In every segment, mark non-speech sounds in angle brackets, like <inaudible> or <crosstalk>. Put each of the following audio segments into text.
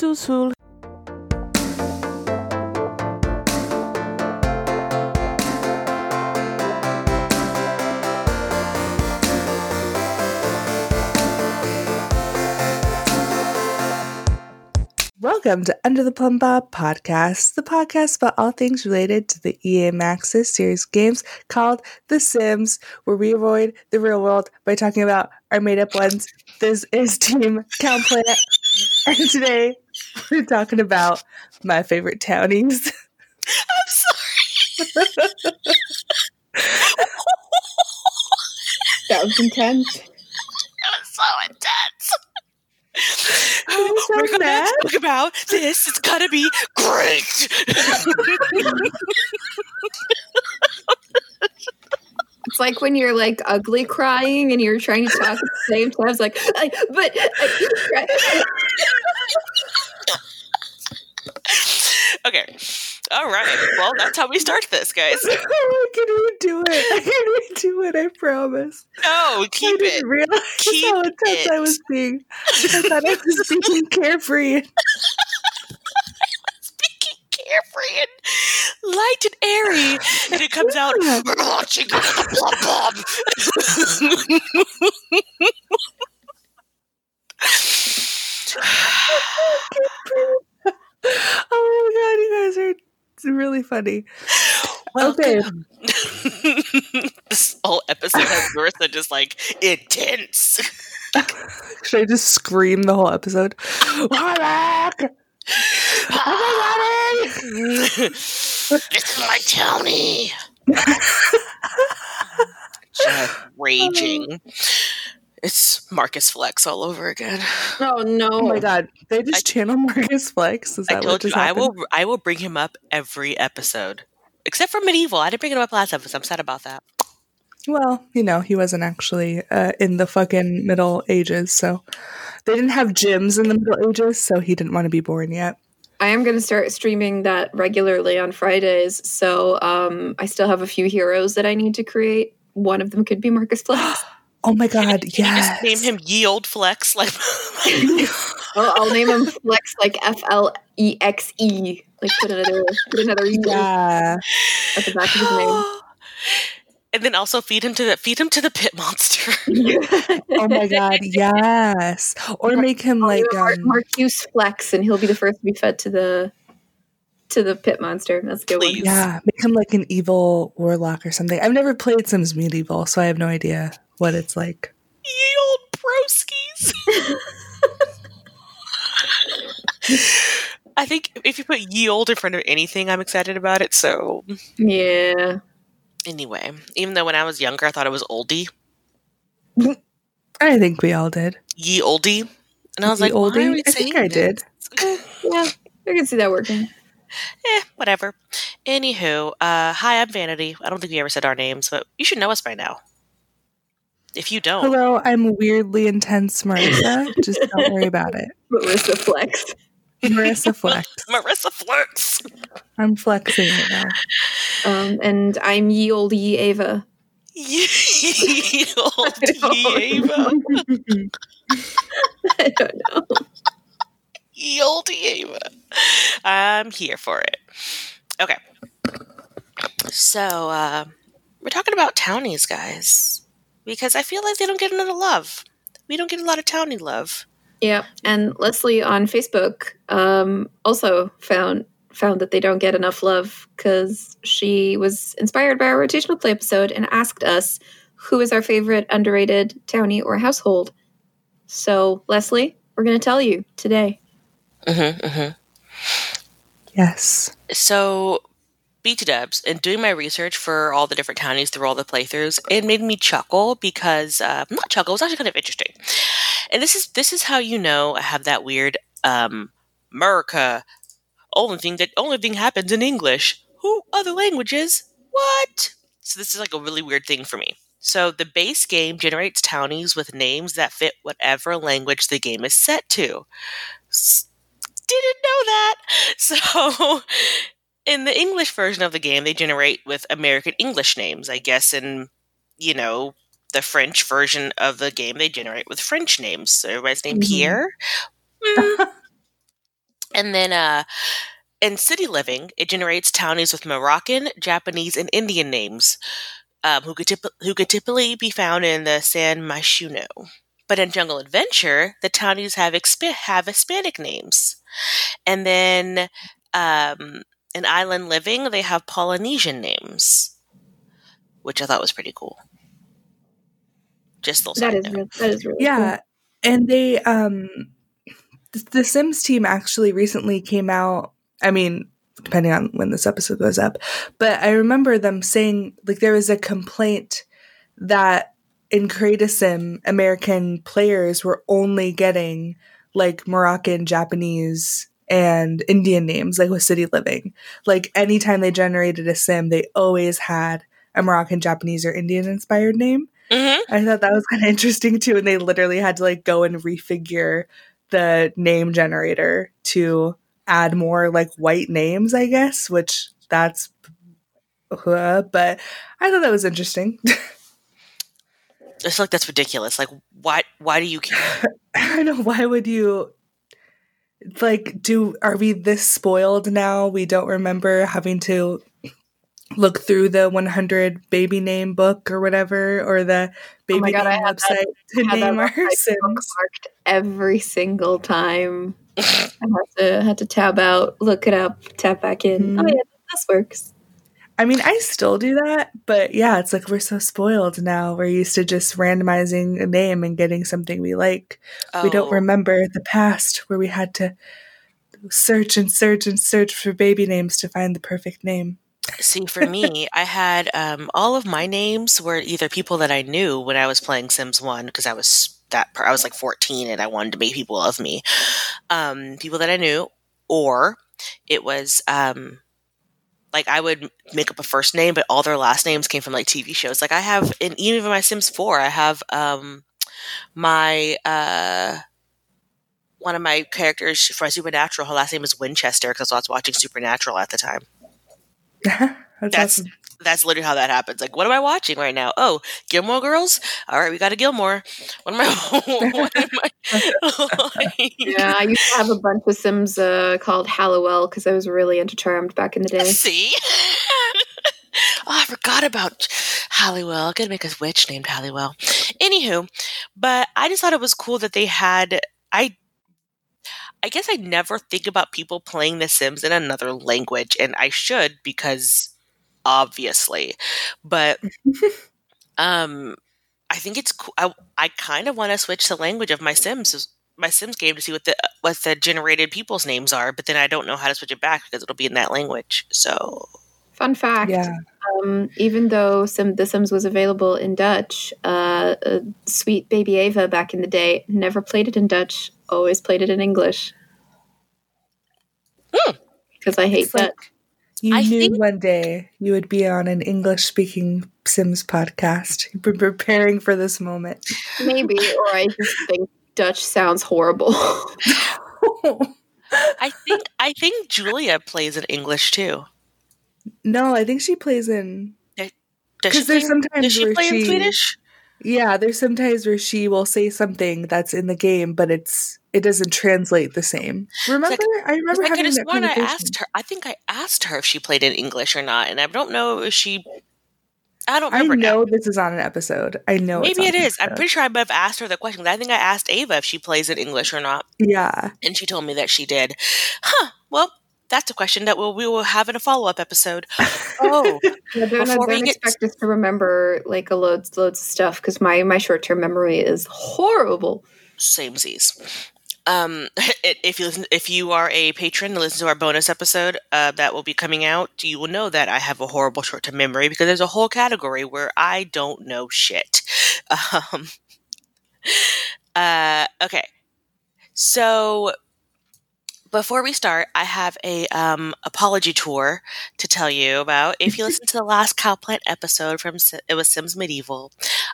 Sul sul. Welcome to Under the Plumbob podcast, the podcast about all things related to the EA Maxis series games called The Sims, where we avoid the real world by talking about our made up ones. This is Team Cowplant, <laughs> and today we're talking about my favorite townies. I'm sorry. That was intense. It was so intense. I'm so We're gonna mad. talk about this. It's gonna be great. <laughs> It's like when you're like ugly crying and you're trying to talk at the same time. It's like, I, but I, okay. All right. Well, that's how we start this, guys. <laughs> I can redo it. I can redo it. I promise. No, I keep didn't it. realize Keep how intense I was being. I thought I was being carefree. Carefree and light and airy, and it comes out. <laughs> We're launching the plum <laughs> oh my god, you guys are really funny. Okay. <laughs> this whole episode has Marissa just like intense. Should I just scream the whole episode? Wallach! <laughs> this is my Tony. Just raging. It's Marcus Flex all over again. oh no! Oh my god, they just channel Marcus Flex. Is I that what told you just I will. I will bring him up every episode, except for medieval. I didn't bring him up last episode. I'm sad about that. Well, you know, he wasn't actually uh, in the fucking Middle Ages, so they didn't have gyms in the Middle Ages, so he didn't want to be born yet. I am going to start streaming that regularly on Fridays. So um, I still have a few heroes that I need to create. One of them could be Marcus Flex. <gasps> Oh my god, Can you yes. just name him Ye Old Flex? <laughs> Like, <laughs> I'll, I'll name him Flex, like F L E X E. Like put another put another E Yeah. at the back of his name. <gasps> <gasps> and then also feed him to the feed him to the pit <laughs> monster. Oh my god, <laughs> yes. Or make him like Mar- um, Marcus Flex, and he'll be the first to be fed to the to the pit monster. That's a good. Please. One. yeah, make him like an evil warlock or something. I've never played Sims Medieval, so I have no idea what it's like. Ye old broskies. <laughs> I think if you put ye old in front of anything, I'm excited about it. So Yeah. Anyway, even though when I was younger, I thought it was oldie, I think we all did. ye oldie, and I was The like, why are oldie? we I think saying I did. this? <laughs> Yeah. I can see that working. Eh, whatever. Anywho, uh, hi, I'm Vanity. I don't think we ever said our names, but you should know us by now. If you don't, Hello, I'm weirdly intense Marissa. Just don't worry about it. <laughs> Marissa Flex. Marissa <laughs> Flex. Marissa Flex. I'm flexing right now. Um, and I'm ye olde ye Ava. Ye oldie <laughs> Ava. <laughs> I don't know. Ye oldie Ava. I'm here for it. Okay. So, uh, we're talking about townies, guys. Because I feel like they don't get enough love. We don't get a lot of townie love. Yeah, and Leslie on Facebook um, also found found that they don't get enough love because she was inspired by our rotational play episode and asked us who is our favorite underrated townie or household. So Leslie, we're going to tell you today. Mm-hmm, mm-hmm. Yes. So, BT Dubs, and doing my research for all the different townies through all the playthroughs, it made me chuckle because uh, not chuckle, it was actually kind of interesting. And this is this is how you know I have that weird um America only thing that only thing happens in English. Who other languages? What? So this is like a really weird thing for me. So the base game generates townies with names that fit whatever language the game is set to. S- didn't know that. <laughs> So in the English version of the game, they generate with American English names. I guess in, you know, the French version of the game, they generate with French names. So everybody's named Mhm. Pierre. <laughs> Mm, And then uh, in City Living, it generates townies with Moroccan, Japanese, and Indian names, um, who, could typ- who could typically be found in the San Myshuno. But in Jungle Adventure, the townies have, exp- have Hispanic names. And then um, in Island Living, they have Polynesian names, which I thought was pretty cool. Just those. That is re- that is really Yeah. And they um th- the Sims team actually recently came out. I mean, depending on when this episode goes up, but I remember them saying like there was a complaint that in Create a Sim, American players were only getting like Moroccan, Japanese, and Indian names, like with City Living. Like anytime they generated a sim, they always had a Moroccan, Japanese, or Indian inspired name. hmm I thought that was kind of interesting too. And they literally had to like go and refigure the name generator to add more like white names, I guess, which that's, uh, but I thought that was interesting. <laughs> I feel like that's ridiculous. Like, why? Why do you care? <laughs> I don't know. Why would you like do, are we this spoiled now? We don't remember having to look through the 100 baby name book or whatever, or the baby Oh my God, I name had that- website to name our website Sims. every single time. <laughs> I had to had to tab out, look it up, tap back in. Mhm. Oh yeah, this works. I mean, I still do that, but yeah, it's like we're so spoiled now. We're used to just randomizing a name and getting something we like. We don't Oh. remember the past where we had to search and search and search for baby names to find the perfect name. See, for me, I had um, all of my names were either people that I knew when I was playing Sims One because I was that I was like fourteen and I wanted to make people love me. Um, people that I knew, or it was um, like I would make up a first name, but all their last names came from like TV shows. Like I have in even in my Sims Four, I have um, my uh, one of my characters for Supernatural. Her last name is Winchester because I was watching Supernatural at the time <laughs> that's That's- awesome. That's literally how that happens. Like, what am I watching right now? Oh, Gilmore Girls. All right, we got a Gilmore. What am I? <laughs> what am I? <laughs> Yeah, I used to have a bunch of Sims uh, called Halliwell because I was really into Charmed back in the day. <laughs> See. oh, I forgot about Halliwell. I gotta make a witch named Halliwell. Anywho, but I just thought it was cool that they had. I I guess I never think about people playing The Sims in another language, and I should because obviously, but <laughs> um, I think it's cool. I, I kind of want to switch the language of my Sims, my Sims game, to see what the what the generated people's names are, but then I don't know how to switch it back because it'll be in that language. So Fun fact: Yeah. um, even though Sim, The Sims was available in Dutch, uh, uh, sweet baby Ava back in the day never played it in Dutch. Always played it in English. Hmm. Because I hate It's like Dutch. You I knew think- one day you would be on an English speaking Sims podcast. You've been preparing for this moment. Maybe, or I <laughs> just think Dutch sounds horrible. <laughs> I think I think Julia plays in English too. no, I think she plays in. Eh, does 'Cause she there's play, sometimes does she where play in she- Swedish? Yeah, there's sometimes where she will say something that's in the game, but it's it doesn't translate the same. Remember, I remember I could having have that I conversation. asked her. I think I asked her if she played in English or not, and I don't know if she. I don't I remember now. know this is on an episode. I know it's Maybe it is. I'm pretty sure I might have asked her the question. I think I asked Ava if she plays in English or not, Yeah, and she told me that she did. Huh. Well, that's a question that we'll, we will have in a follow up episode. Oh, <laughs> Yeah, don't, Before we don't get- expect us to remember like a loads loads of stuff because my my short term memory is horrible. same Z's. Um, <laughs> if you listen, if you are a patron and listen to our bonus episode uh, that will be coming out, you will know that I have a horrible short term memory because there's a whole category where I don't know shit. <laughs> Um, <laughs> uh, okay, so before we start, I have a um, apology tour to tell you about. If you listen to the last Cowplant episode from it was Sims Medieval,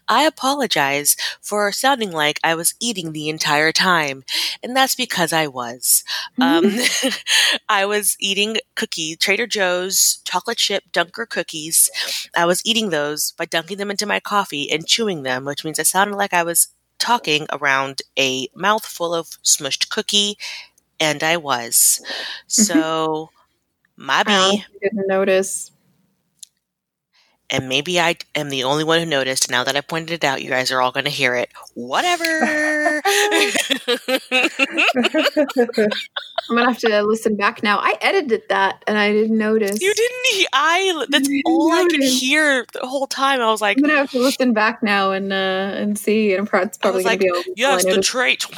I apologize for sounding like I was eating the entire time, and that's because I was. Um, <laughs> I was eating cookie Trader Joe's chocolate chip Dunker cookies. I was eating those by dunking them into my coffee and chewing them, which means I sounded like I was talking around a mouthful of smushed cookie and I was. Mm-hmm. So, my honestly didn't notice. And maybe I am the only one who noticed. Now that I pointed it out, you guys are all going to hear it. Whatever. <laughs> I'm gonna have to listen back now. I edited that and I didn't notice. you didn't. he- I. That's didn't all I could hear the whole time. I was like, I'm gonna have to listen back now and uh, and see. And it's probably gonna like, be all yes, the trait. <laughs>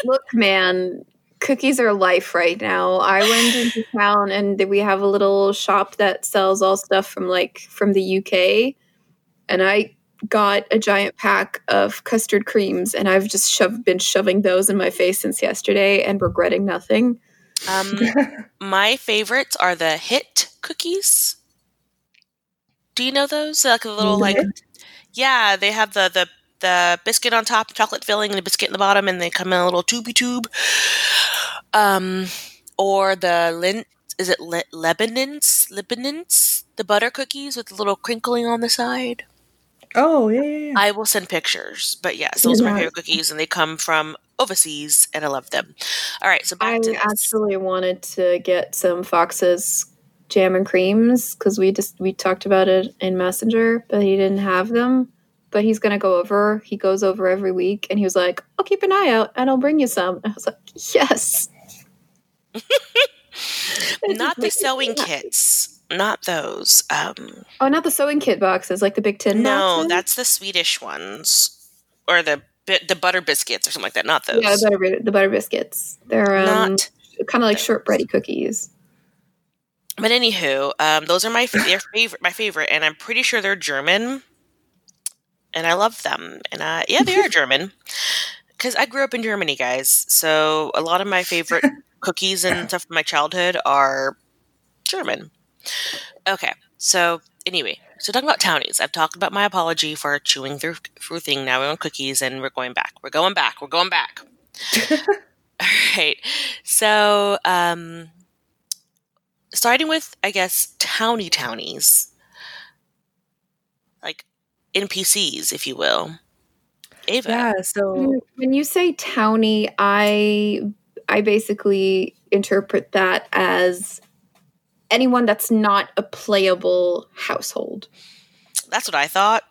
<laughs> Look, man, cookies are life right now. I went into <sighs> town and we have a little shop that sells all stuff from like from the UK, and I got a giant pack of custard creams, and I've just shoved, been shoving those in my face since yesterday and regretting nothing. um, <laughs> my favorites are the hit cookies. Do you know those? Like a little like yeah, they have the the the biscuit on top, chocolate filling, and the biscuit in the bottom, and they come in a little tubey tube. Um, or the lint is it le- Leibniz Leibniz the butter cookies with a little crinkling on the side. oh yeah, yeah, yeah. I will send pictures, but yes, those are my favorite cookies, and they come from overseas, and I love them. All right, so back I to this. actually wanted to get some Fox's jam and creams because we just we talked about it in Messenger, but he didn't have them. But he's gonna go over. He goes over every week, and he was like, "I'll keep an eye out, and I'll bring you some." I was like, "Yes." <laughs> not the sewing kits, not those. Um, Oh, not the sewing kit boxes, like the big tin no, boxes. that's the Swedish ones, or the the butter biscuits or something like that. Not those. yeah, the butter, the butter biscuits. They're um, not. kind of like shortbready cookies. But anywho, um, those are my f- favorite, my favorite, and I'm pretty sure they're German, and I love them. And uh, yeah, they are <laughs> German because I grew up in Germany, guys. So a lot of my favorite <laughs> cookies and stuff from my childhood are German. Okay, so anyway, so talking about townies, I've talked about my apology for chewing through through thing. Now we're on cookies, and we're going back. We're going back. We're going back. <laughs> All right. So, um, starting with, I guess, towny townies, like NPCs, if you will. Ava. yeah. So When- When you say towny, I I basically interpret that as anyone that's not a playable household. That's what I thought,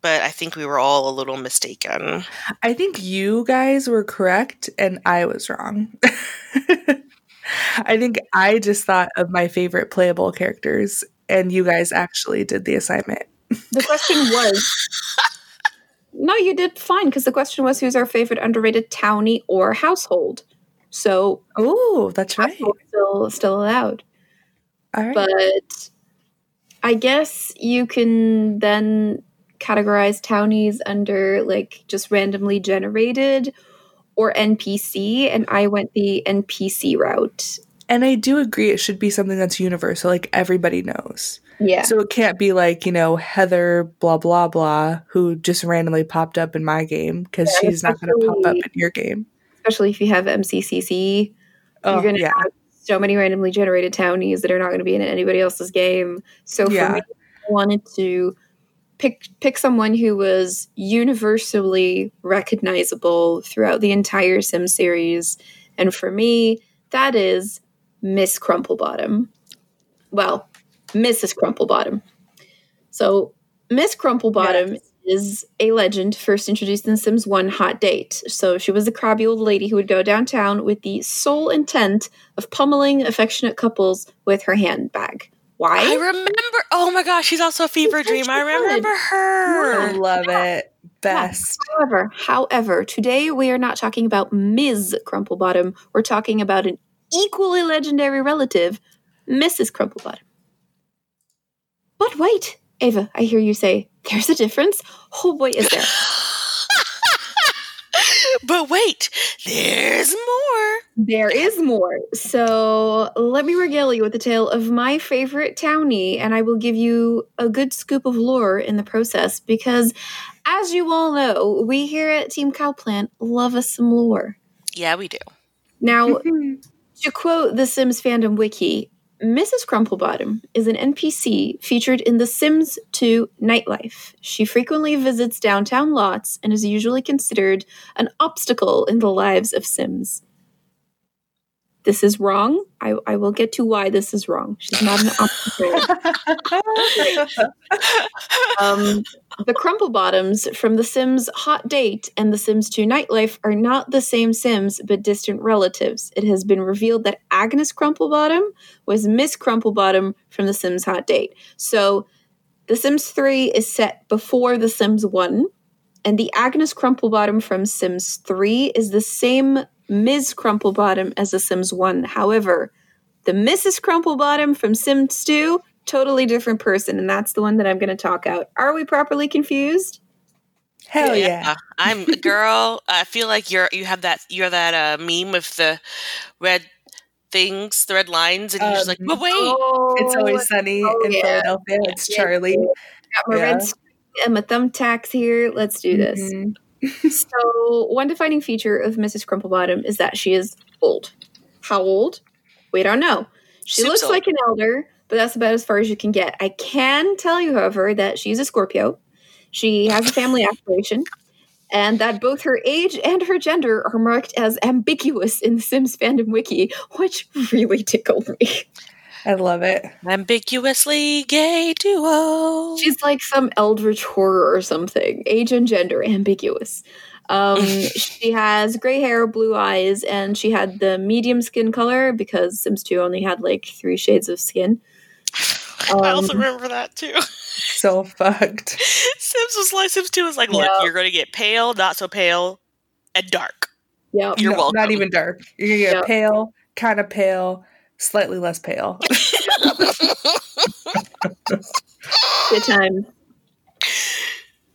but I think we were all a little mistaken. I think you guys were correct and I was wrong. <laughs> I think I just thought of my favorite playable characters and you guys actually did the assignment. The question was <laughs> No, you did fine because the question was who's our favorite underrated townie or household. So Oh, that's right. still still allowed. All right. But I guess you can then categorize townies under like just randomly generated or NPC, and I went the NPC route. and I do agree it should be something that's universal, like everybody knows. Yeah. So it can't be like, you know, Heather blah blah blah who just randomly popped up in my game because Yeah, she's not going to pop up in your game. Especially if you have MCCC, Oh, you're going to yeah. have so many randomly generated townies that are not going to be in anybody else's game. So for Yeah. me, I wanted to pick pick someone who was universally recognizable throughout the entire Sim series, and for me, that is Miss Crumplebottom. Well, Mrs. Crumplebottom. So Miss Crumplebottom is a legend first introduced in Sims 1 Hot Date. So she was a crabby old lady who would go downtown with the sole intent of pummeling affectionate couples with her handbag. Why? I remember. Oh my gosh, she's also a fever so dream. I remember her. I her. love it. Best. However, however, today we are not talking about Ms. Crumplebottom. We're talking about an equally legendary relative, Mrs. Crumplebottom. But wait, Ava, I hear you say, there's a difference? Oh boy, is there. <laughs> but wait, there's more. There is more. So let me regale you with the tale of my favorite townie, and I will give you a good scoop of lore in the process because, as you all know, we here at Team Cowplant love us some lore. Yeah, we do. Now, <laughs> to quote the Sims fandom wiki, Mrs. Crumplebottom is an NPC featured in The Sims 2 Nightlife. She frequently visits downtown lots and is usually considered an obstacle in the lives of Sims. This is wrong. I, I will get to why this is wrong. She's not an <laughs> um, the Crumplebottoms from The Sims Hot Date and The Sims 2 Nightlife are not the same Sims, but distant relatives. It has been revealed that Agnes Crumplebottom was Miss Crumplebottom from The Sims Hot Date. So The Sims 3 is set before The Sims 1, and the Agnes Crumplebottom from Sims 3 is the same Ms. Crumplebottom as The Sims 1. However, the Mrs. Crumplebottom from Sims 2 totally different person, and that's the one that I'm going to talk out. Are we properly confused? Hell yeah. I'm a <laughs> girl. I feel like you're you have that you're that uh, meme with the red things, the red lines, and you're just like, Um, but wait. Oh, It's always sunny Oh, in yeah. Philadelphia. It's Yeah. Charlie. got my yeah. red st- and my thumbtacks here. Let's do this. Mhm. So, one defining feature of Mrs. Crumplebottom is that she is old. How old? We don't know. She looks old. like an elder, but that's about as far as you can get. I can tell you, however, that she's a Scorpio. She has a family <laughs> aspiration, and that both her age and her gender are marked as ambiguous in the Sims fandom wiki, which really tickled me. I love it. Ambiguously gay duo. She's like some eldritch horror or something. Age and gender ambiguous. Um, <laughs> she has gray hair, blue eyes, and she had the medium skin color because Sims 2 only had like three shades of skin. <laughs> I also um, remember that too. <laughs> So fucked. Sims was like Sims 2 was like, look, Yeah. you're gonna get pale, not so pale, and dark. Yep. You're No, welcome. Not even dark. You're gonna get Yep. pale, kind of pale, slightly less pale. <laughs> Good time.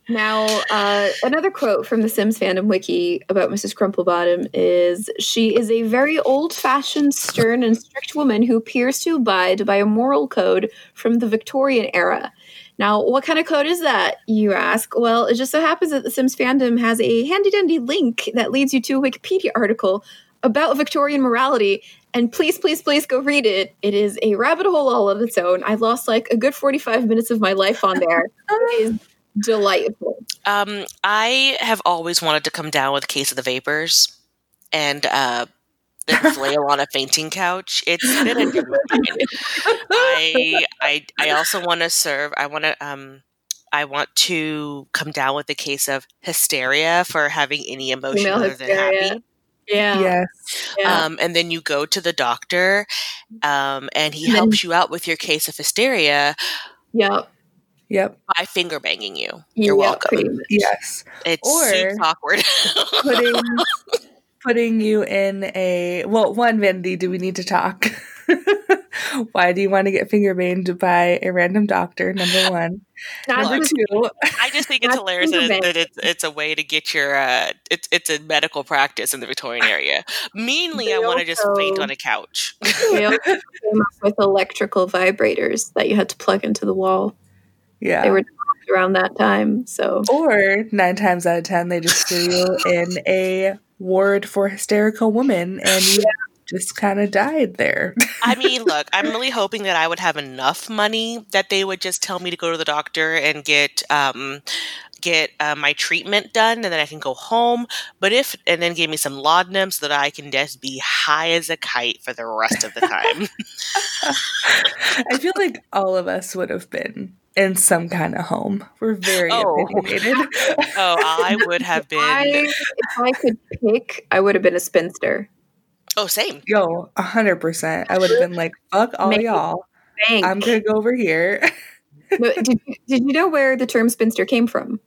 Now, uh, another quote from the Sims fandom wiki about Mrs. Crumplebottom is She is a very old fashioned, stern, and strict woman who appears to abide by a moral code from the Victorian era. Now, what kind of code is that, you ask? Well, it just so happens that the Sims fandom has a handy dandy link that leads you to a Wikipedia article about Victorian morality. And please, please, please go read it. It is a rabbit hole all of its own. I lost like a good 45 minutes of my life on there. It is <laughs> delightful. Um, I have always wanted to come down with a case of the vapors and uh flail <laughs> on a fainting couch. It's been a. I I I also want to serve. I want to um. I want to come down with a case of hysteria for having any emotion Female other than happy. Yeah. yes. yeah. Um, and then you go to the doctor, um, and he And then- helps you out with your case of hysteria yep. Yep. by finger banging you. You're Yep, welcome. Yes. It's Or- super awkward. Putting <laughs> putting you in a well, one Vanity, do we need to talk? <laughs> <laughs> Why do you want to get finger banged by a random doctor? Number <laughs> one. Number two. <laughs> I just think it's hilarious that, that it's, it's a way to get your uh, it's it's a medical practice in the Victorian area. Meanly, I want to just also- faint on a couch. they also came up with electrical vibrators that you had to plug into the wall. Yeah. They were around that time. So Or nine times out of ten, they just threw you in a ward for hysterical women, and you just kind of died there. I mean, <laughs> look, I'm really hoping that I would have enough money that they would just tell me to go to the doctor and get um get uh, my treatment done, and then I can go home. But if and then give me some laudanum so that I can just be high as a kite for the rest of the time. <laughs> <laughs> I feel like all of us would have been in some kind of home. We're very Oh. opinionated. oh, I would have been. I, if I could pick, I would have been a spinster. Oh, same. Yo, a hundred percent. I would have been like, "Fuck all Make- y'all. Bank. I'm gonna go over here." <laughs> No, did, you- did you know where the term spinster came from?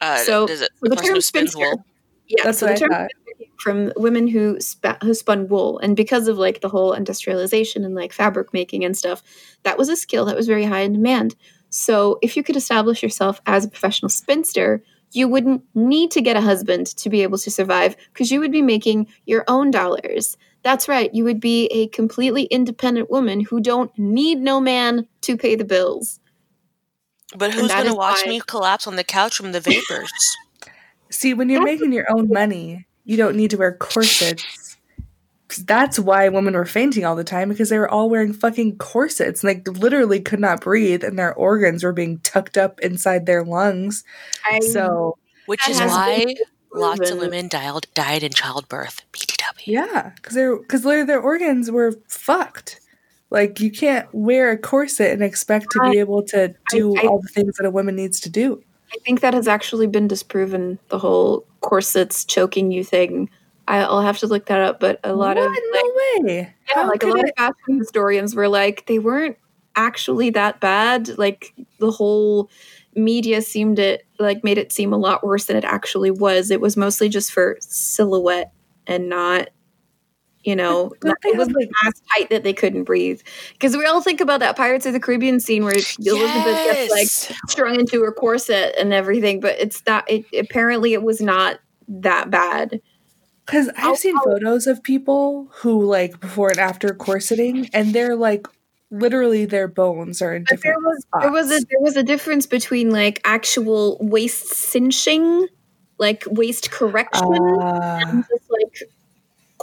Uh, So- does it, so the term spins spinster- wool? Yeah, That's so what the I term thought. came from women who spa- who spun wool, and because of like the whole industrialization and like fabric making and stuff, that was a skill that was very high in demand. So if you could establish yourself as a professional spinster, you wouldn't need to get a husband to be able to survive because you would be making your own dollars. That's right, you would be a completely independent woman who don't need no man to pay the bills. But who's going to watch why- me collapse on the couch from the vapors? See, when you're That's- making your own money, you don't need to wear corsets that's why women were fainting all the time because they were all wearing fucking corsets and they literally could not breathe and their organs were being tucked up inside their lungs. I, So Which is why lots of women died died in childbirth. BTW. yeah, because their because their organs were fucked. Like you can't wear a corset and expect to be able to do I- I- all the things that a woman needs to do. I think that has actually been disproven. The whole corsets choking you thing. I'll have to look that up, but a lot of What? like, no way. yeah, How like a lot it- of fashion historians were like they weren't actually that bad. Like the whole media seemed it like made it seem a lot worse than it actually was. It was mostly just for silhouette and not, you know, it was like- as tight that they couldn't breathe. Because we all think about that Pirates of the Caribbean scene where Elizabeth gets like strung into her corset and everything, but it's not. It apparently it was not that bad. Because I'll- I've seen I'll- photos of people who like before and after corseting, and they're like literally their bones are in But there different was spots. there was a there was a difference between like actual waist cinching, like waist correction, Ah, and just like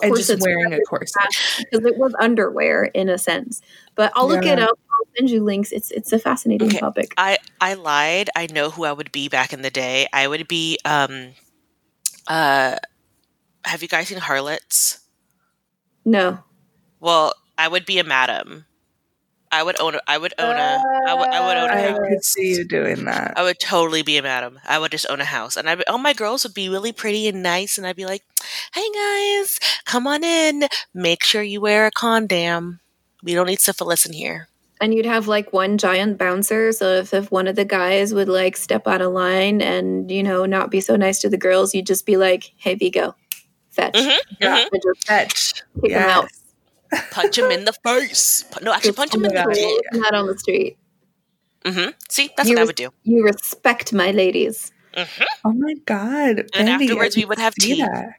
and just wearing a corset. because it was underwear in a sense. But I'll look it up. I'll send you links. It's it's a fascinating Okay. topic. I I lied. I know who I would be back in the day. I would be um uh have you guys seen Harlots? No, Well, I would be a madam. I would own a I would own a I would I would own a I house. could see you doing that. I would totally be a madam. I would just own a house, and I all oh, my girls would be really pretty and nice, and I'd be like, "Hey guys, come on in. Make sure you wear a condom. We don't need syphilis in here." and you'd have like one giant bouncer. So if, if one of the guys would like step out of line and you know not be so nice to the girls, you'd just be like, "Hey, Vigo, fetch." Mhm, Yeah. And just Fetch. kick him out. Punch him in the face. No, actually, Just punch him in my the God. dick. Not on the street. Mm-hmm. See, that's You what I would do. You respect my ladies. hmm Oh my god. And Bendy, afterwards, we would have tea. that.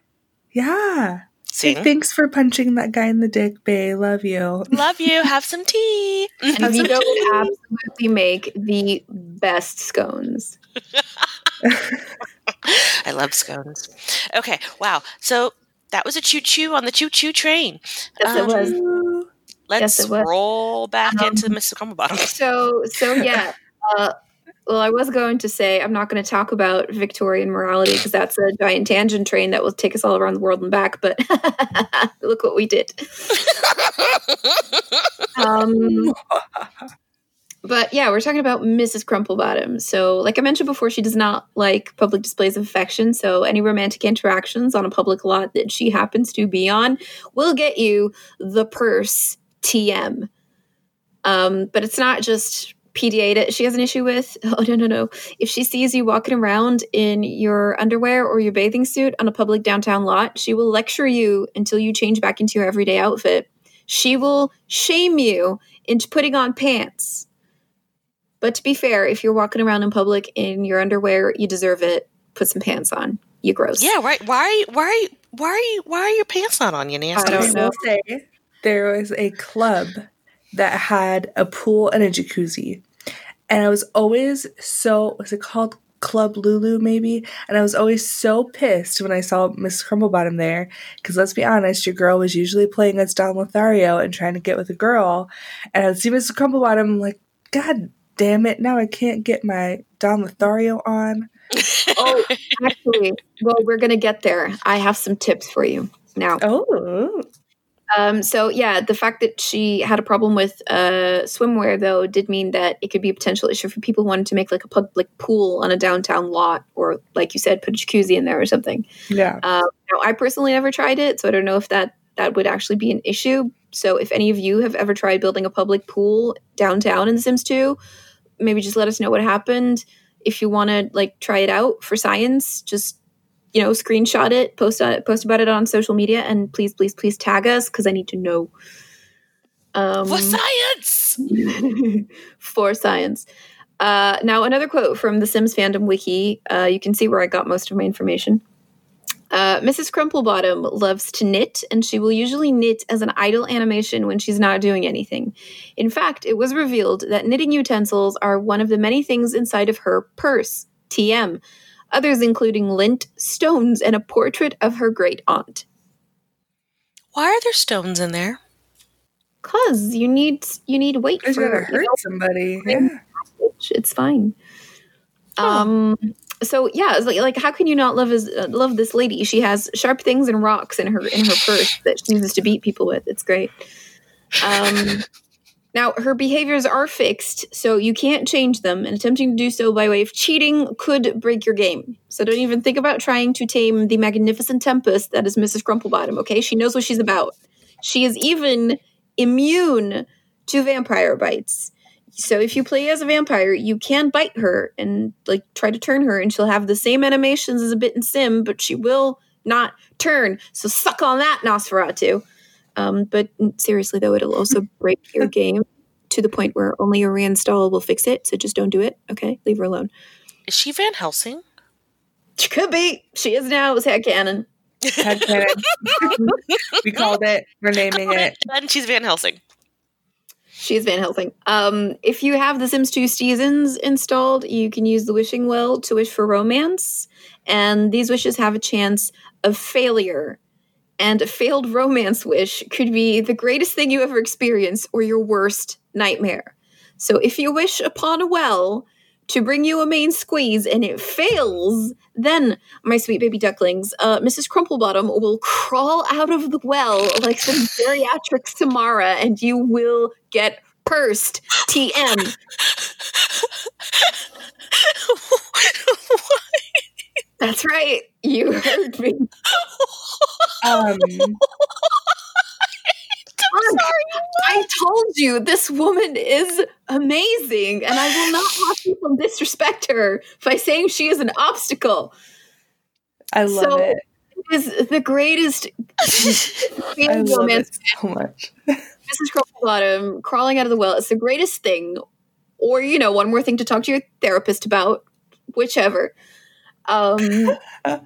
Yeah. See, Hey, thanks for punching that guy in the dick, Bay. Love you. love you. <laughs> Have some tea. And Have some Vigo would absolutely make the best scones. <laughs> I love scones. Okay, wow. So that was a choo choo on the choo choo train. Yes, it Um, was. Let's it was. roll back Um, into Mr. Crumplebottom. So, so yeah. Uh, well, I was going to say I'm not going to talk about Victorian morality because that's a giant tangent train that will take us all around the world and back. But <laughs> look what we did. <laughs> Um, but yeah, we're talking about Mrs. Crumplebottom. So, like I mentioned before, she does not like public displays of affection. So, any romantic interactions on a public lot that she happens to be on will get you the purse TM. Um, but it's not just PDA that she has an issue with. <laughs> Oh, no, no, no. If she sees you walking around in your underwear or your bathing suit on a public downtown lot, she will lecture you until you change back into your everyday outfit. She will shame you into putting on pants. But to be fair, if you're walking around in public in your underwear, you deserve it. Put some pants on. You gross. yeah, right. Why are you, why are you, why are you, why are your pants not on, you nasty? I I don't know. will say there was a club that had a pool and a jacuzzi. And I was always so, was it called Club Lulu maybe? And I was always so pissed when I saw Miss Crumplebottom there. Because let's be honest, your girl was usually playing as Don Lothario and trying to get with a girl. And I'd see Miss Crumplebottom, I'm like, God damn it, now I can't get my Don Lothario on. <laughs> Oh, actually, well, we're going to get there. I have some tips for you now. Oh. Um, so yeah, the fact that she had a problem with uh, swimwear though did mean that it could be a potential issue for people who wanted to make like a public pool on a downtown lot, or like you said, put a jacuzzi in there or something. Yeah. Um, now, I personally never tried it, so I don't know if that that would actually be an issue. So if any of you have ever tried building a public pool downtown in The Sims 2, maybe just let us know what happened. If you want to like try it out for science, just you know, screenshot it, post it, post about it on social media, and please, please, please tag us because I need to know. Um, For science. <laughs> for science. Uh, now, another quote from the Sims fandom wiki. Uh, you can see where I got most of my information. Uh, Mrs. Crumplebottom loves to knit, and she will usually knit as an idle animation when she's not doing anything. In fact, it was revealed that knitting utensils are one of the many things inside of her purse, TM. Others including lint, stones, and a portrait of her great aunt. Why are there stones in there? Cause you need you need weight It's for gonna you hurt know, somebody. Yeah. Yeah. it's fine. Um. So yeah, like, like how can you not love uh, love this lady? She has sharp things and rocks in her in her purse that she uses to beat people with. It's great. Um. <laughs> Now, her behaviors are fixed, so you can't change them, and attempting to do so by way of cheating could break your game. So don't even think about trying to tame the magnificent tempest that is Mrs. Crumplebottom, okay? She knows what she's about. She is even immune to vampire bites. So if you play as a vampire, you can bite her and like try to turn her, and she'll have the same animations as a bitten sim, but she will not turn. So suck on that, Nosferatu. Um, but seriously, though, it'll also <laughs> break your game to the point where only a reinstall will fix it. So just don't do it. Okay, leave her alone. Is she Van Helsing? She could be. She is now. It was headcanon. Headcanon. we called it. We're naming it. And she's Van Helsing. She's Van Helsing. Um, if you have the Sims 2 seasons installed, you can use the wishing well to wish for romance, and these wishes have a chance of failure. And a failed romance wish could be the greatest thing you ever experienced or your worst nightmare. So if you wish upon a well to bring you a main squeeze and it fails, then, my sweet baby ducklings, uh, Mrs. Crumplebottom will crawl out of the well like some geriatric Samara and you will get pursed. TM. <laughs> That's right. You heard me. Um, I told you this woman is amazing, and I will not have people disrespect her by saying she is an obstacle. I love So- it. It is the greatest <laughs> I love it so much. <laughs> Mrs. Crumplebottom crawling out of the well. It's the greatest thing, or you know, one more thing to talk to your therapist about, whichever. Um, <laughs>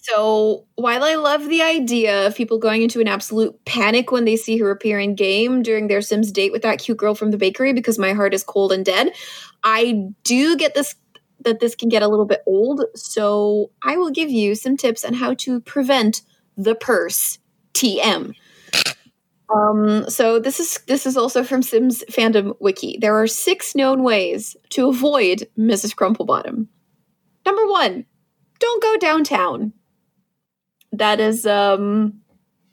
so while I love the idea of people going into an absolute panic when they see her appear in game during their Sims date with that cute girl from the bakery because my heart is cold and dead, I do get this that this can get a little bit old. So I will give you some tips on how to prevent the purse TM. Um, so this is this is also from Sims Fandom Wiki. There are six known ways to avoid Mrs. Crumplebottom. Number one, don't go downtown. That is um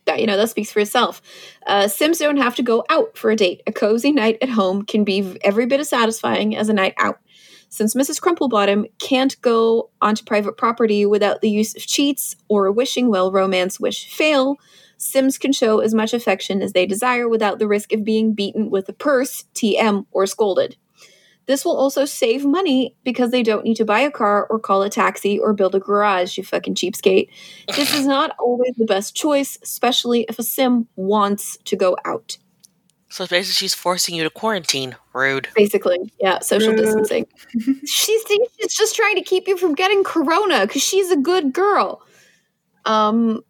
that you know that speaks for itself. Uh, Sims don't have to go out for a date. A cozy night at home can be every bit as satisfying as a night out. Since Mrs. Crumplebottom can't go onto private property without the use of cheats or a wishing well romance wish fail, Sims can show as much affection as they desire without the risk of being beaten with a purse, TM, or scolded. This will also save money because they don't need to buy a car or call a taxi or build a garage, you fucking cheapskate. This is not always the best choice, especially if a sim wants to go out. So basically, she's forcing you to quarantine. Rude. Basically, yeah, social Rude. distancing. <laughs> she's she's just trying to keep you from getting corona because she's a good girl. Um,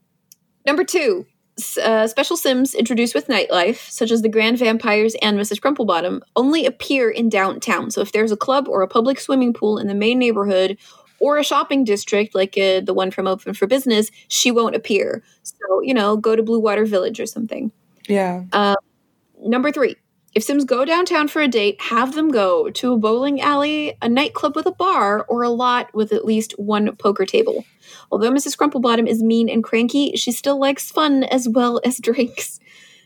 number two, s- uh, special sims introduced with nightlife, such as the Grand Vampires and Mrs. Crumplebottom, only appear in downtown. So if there's a club or a public swimming pool in the main neighborhood or a shopping district like uh, the one from Open for Business, she won't appear. So you know, go to Bluewater Village or something. Yeah. Number three, if Sims go downtown for a date, have them go to a bowling alley, a nightclub with a bar, or a lot with at least one poker table. Although Mrs. Crumplebottom is mean and cranky, she still likes fun as well as drinks.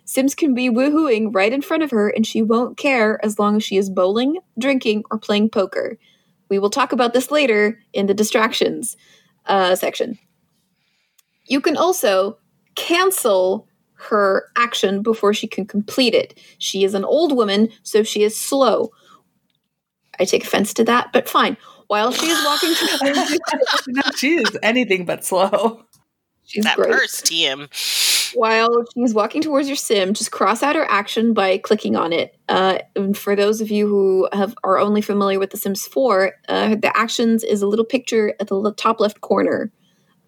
Sims can be woohooing right in front of her, and she won't care as long as she is bowling, drinking, or playing poker. We will talk about this later in the distractions uh, section. You can also cancel her action before she can complete it. She is an old woman, so she is slow. I take offense to that, but fine. While she is walking towards <laughs> you, no, she is anything but slow. she's that great. purse, TM. While she's walking towards your sim, just cross out her action by clicking on it. Uh, and for those of you who have are only familiar with The Sims 4, uh, the actions is a little picture at the top left corner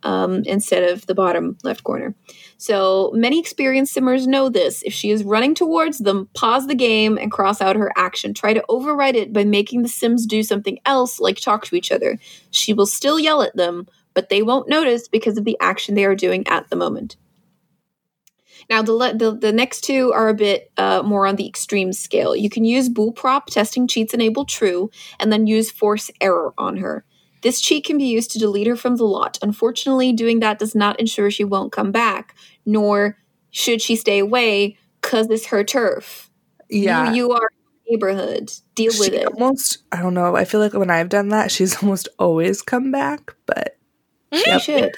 um, instead of the bottom left corner. So many experienced simmers know this. If she is running towards them, pause the game and cross out her action. Try to override it by making the sims do something else, like talk to each other. She will still yell at them, but they won't notice because of the action they are doing at the moment. Now, the, le- the the next two are a bit uh, more on the extreme scale. You can use boolProp, testing cheats enable true, and then use force error on her. This cheat can be used to delete her from the lot. Unfortunately, doing that does not ensure she won't come back, nor should she stay away because it's her turf. Yeah. You, you are neighborhood. Deal with it. almost I don't know. I feel like when I've done that, she's <laughs> almost always come back, but mm, You should.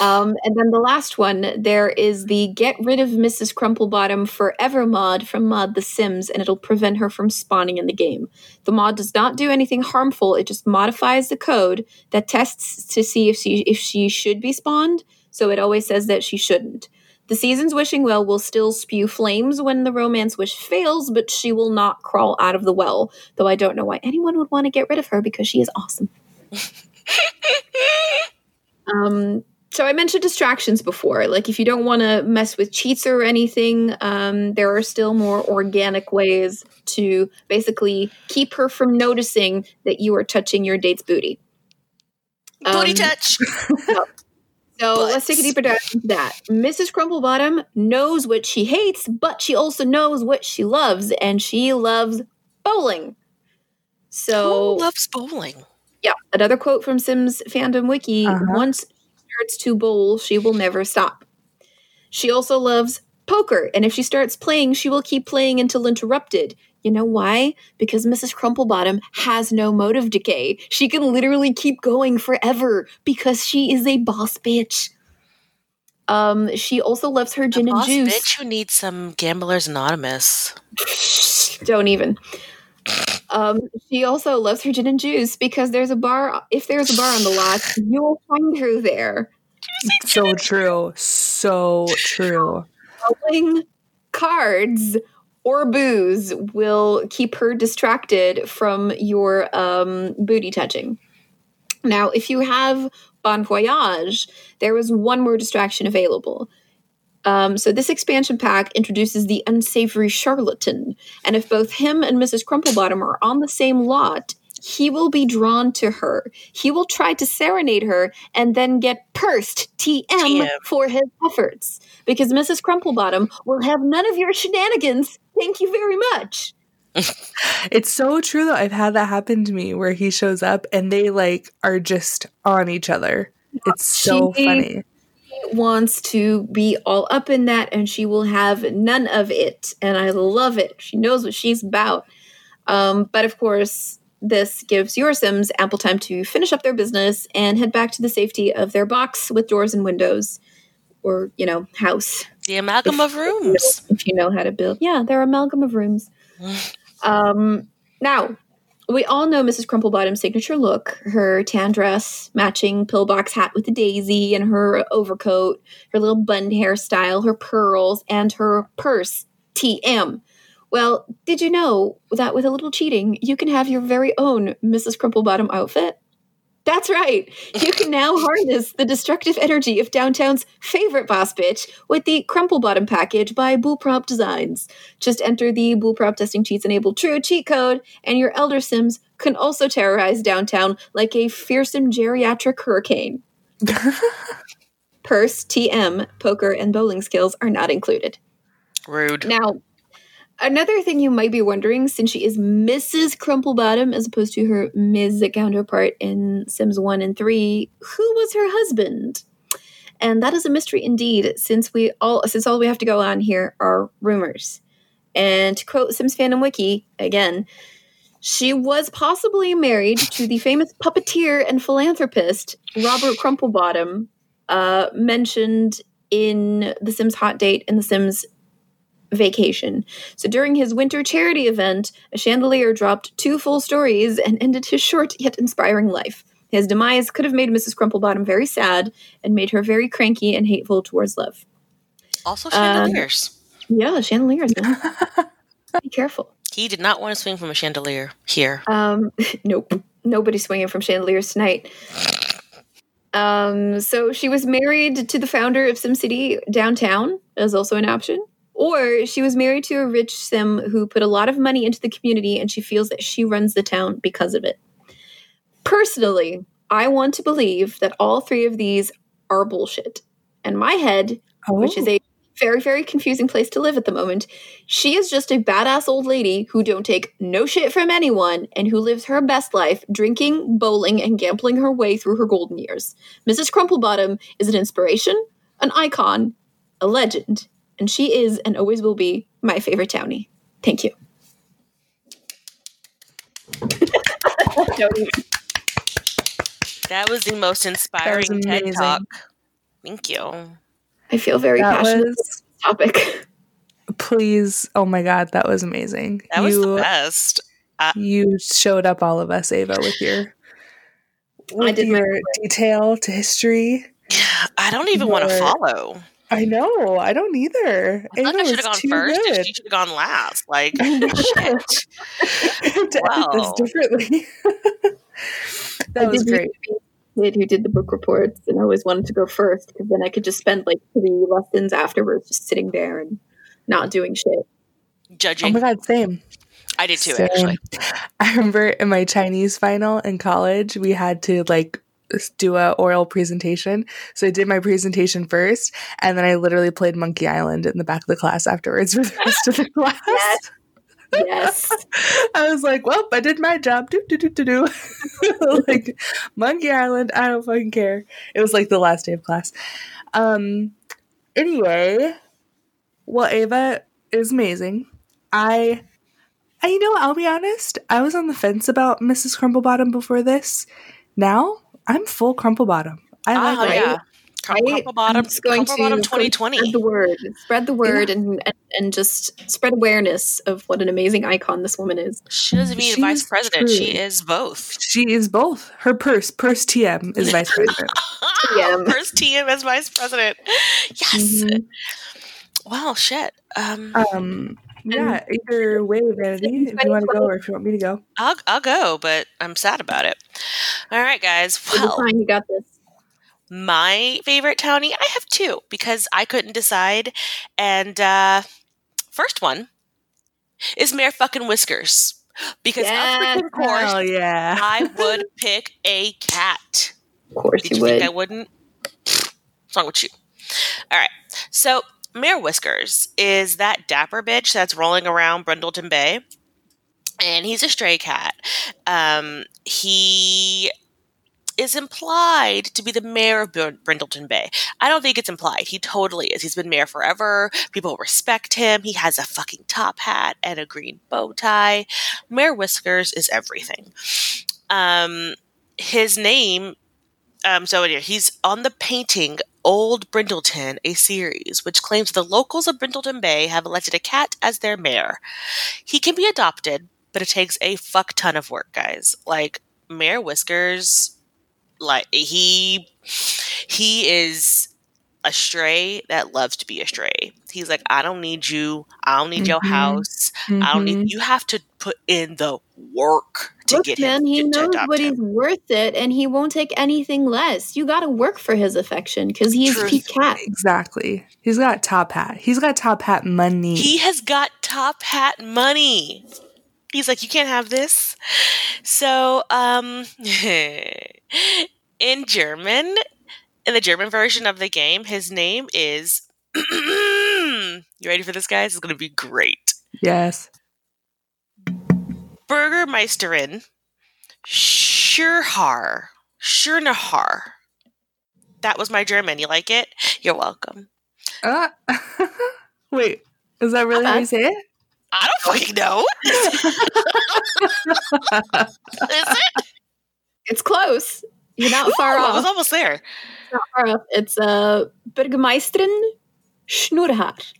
Um, and then the last one, there is the Get Rid of Mrs. Crumplebottom Forever mod from Mod The Sims, and it'll prevent her from spawning in the game. The mod does not do anything harmful, it just modifies the code that tests to see if she if she should be spawned, so it always says that she shouldn't. The season's wishing well will still spew flames when the romance wish fails, but she will not crawl out of the well. Though I don't know why anyone would want to get rid of her because she is awesome. <laughs> Um, so I mentioned distractions before. Like if you don't want to mess with cheats or anything, um, there are still more organic ways to basically keep her from noticing that you are touching your date's booty. Booty Um, touch. <laughs> So let's take a deeper dive into that. Mrs. Crumplebottom knows what she hates, but she also knows what she loves, and she loves bowling. So Who loves bowling? yeah, another quote from Sims Fandom Wiki Uh-huh. once she starts to bowl, she will never stop. She also loves poker, and if she starts playing, she will keep playing until interrupted. You know why? Because Mrs. Crumplebottom has no motive decay. She can literally keep going forever because she is a boss bitch. Um, she also loves her gin and boss juice. bitch who needs some Gamblers Anonymous. <laughs> Don't even. Um, she also loves her gin and juice because there's a bar. If there's a bar on the lot, you'll find her there. so true. So true. Playing cards or booze will keep her distracted from your um, booty touching. Now, if you have Bon Voyage, there is one more distraction available. Um, so this expansion pack introduces the unsavory charlatan, and if both him and Mrs. Crumplebottom are on the same lot, he will be drawn to her. He will try to serenade her and then get pursed TM, TM. for his efforts because Mrs. Crumplebottom will have none of your shenanigans. Thank you very much. <laughs> It's so true though. I've had that happen to me where he shows up and they like are just on each other. It's so She- funny. Wants to be all up in that, and she will have none of it. And I love it. She knows what she's about. Um, but of course, this gives your Sims ample time to finish up their business and head back to the safety of their box with doors and windows, or you know, house. The amalgam of rooms. if you know how to build. Yeah, they're amalgam of rooms. <laughs> um, now, we all know Mrs. Crumplebottom's signature look her tan dress, matching pillbox hat with a daisy, and her overcoat, her little bun hairstyle, her pearls, and her purse, TM. Well, did you know that with a little cheating, you can have your very own Mrs. Crumplebottom outfit? That's right. You can now <laughs> harness the destructive energy of downtown's favorite boss bitch with the Crumplebottom package by Bullprop Designs. Just enter the boolProp Testing Cheats Enable True cheat code, and your Elder Sims can also terrorize downtown like a fearsome geriatric hurricane. <laughs> Purse, TM, poker, and bowling skills are not included. Rude. Now, another thing you might be wondering, since she is Mrs. Crumplebottom as opposed to her Ms. counterpart in Sims 1 and 3, who was her husband? And that is a mystery indeed, since we all since all we have to go on here are rumors. And to quote Sims Fandom Wiki again, she was possibly married to the famous puppeteer and philanthropist Robert Crumplebottom, uh, mentioned in The Sims Hot Date and The Sims Vacation. So during his winter charity event, a chandelier dropped two full stories and ended his short yet inspiring life. His demise could have made Mrs. Crumplebottom very sad and made her very cranky and hateful towards love. Also Um, chandeliers. Yeah, chandeliers. <laughs> Be careful. he did not want to swing from a chandelier here. Um, <laughs> nope. Nobody's swinging from chandeliers tonight. Um, so she was married to the founder of SimCity downtown as also an option. Or she was married to a rich sim who put a lot of money into the community and she feels that she runs the town because of it. Personally, I want to believe that all three of these are bullshit. And my head, which is Oh. a very, very confusing place to live at the moment. She is just a badass old lady who don't take no shit from anyone and who lives her best life drinking, bowling, and gambling her way through her golden years. Mrs. Crumplebottom is an inspiration, an icon, a legend, and she is and always will be my favorite townie. Thank you. That was the most inspiring TED talk. Thank you. I feel very That passionate was about this topic. please. Oh my god, that was amazing. That was the you best. Uh, you showed up all of us, Ava, with your with did my your detail to history. <sighs> I don't even want to follow. I know. I don't either. I feel like I should have gone too first good. and she should have gone last. Like, <laughs> <laughs> <laughs> I know. shit. to Wow. edit this differently. that I was great. used to be a kid who did the book reports, and I always wanted to go first because then I could just spend like three lessons afterwards just sitting there and not doing shit. Judging. Oh my god, same. I did too, Same. actually. I remember in my Chinese final in college, we had to like s- do a oral presentation. So I did my presentation first, and then I literally played Monkey Island in the back of the class afterwards for the rest of the <laughs> class. Yes. Yes. <laughs> I was like, "Well, I did my job." Do do do do do. <laughs> like Monkey Island, I don't fucking care. It was like the last day of class. Um. Anyway, well, Ava is amazing. I, I, you know, I'll be honest. I was on the fence about Mrs. Crumplebottom before this. Now I'm full Crumplebottom. I like Oh, her. yeah. Crum- Right? Crumple bottom, I'm just going crumple bottom to 2020. spread the word, spread the word, and, and and just spread awareness of what an amazing icon this woman is. She doesn't mean vice is president. She is both. She is both. Her purse, purse TM, is vice president. TM. First TM as vice president. Yes. Mhm. Wow, shit. Um, Um, yeah, either way, <laughs> Vanity, if you want to go or if you want me to go. I'll I'll go, but I'm sad about it. All right, guys. Well, fine, you got this. my favorite townie, I have two because I couldn't decide. And uh first one is Mayor fucking Whiskers. Because Yes. of course, yeah. I would <laughs> pick a cat. Of course Did you you would. think I wouldn't? What's wrong with you? All right. So, Mayor Whiskers is that dapper bitch that's rolling around Brindleton Bay. And he's a stray cat. Um, he is implied to be the mayor of Br- Brindleton Bay. I don't think it's implied. He totally is. He's been mayor forever. People respect him. He has a fucking top hat and a green bow tie. Mayor Whiskers is everything. Um, his name um, so anyway, he's on the painting Old Brindleton, a series which claims the locals of Brindleton Bay have elected a cat as their mayor. He can be adopted, but it takes a fuck ton of work, guys. Like Mayor Whiskers, like he he is a stray that loves to be a stray. He's like, I don't need you. I don't need your Mhm. house. I don't need. You have to put in the work to Look, get man, him he to, to knows adopt what him. he's worth it, and he won't take anything less. You got to work for his affection because he's Truth. Pete Cat. Exactly. He's got top hat. He's got top hat money. He has got top hat money. He's like, you can't have this. So, um, <laughs> in German, in the German version of the game, his name is. <clears throat> you ready for this, guys? It's going to be great. yes. Burgermeisterin Schurhar. Schurnahar. That was my German. You like it? You're welcome. Uh, <laughs> wait, is that really how you say it? I don't fucking know. <laughs> Is it? <laughs> It's close. You're not far off. I was almost there. Not far off. It's uh, Bürgermeisterin Schnurrhaar.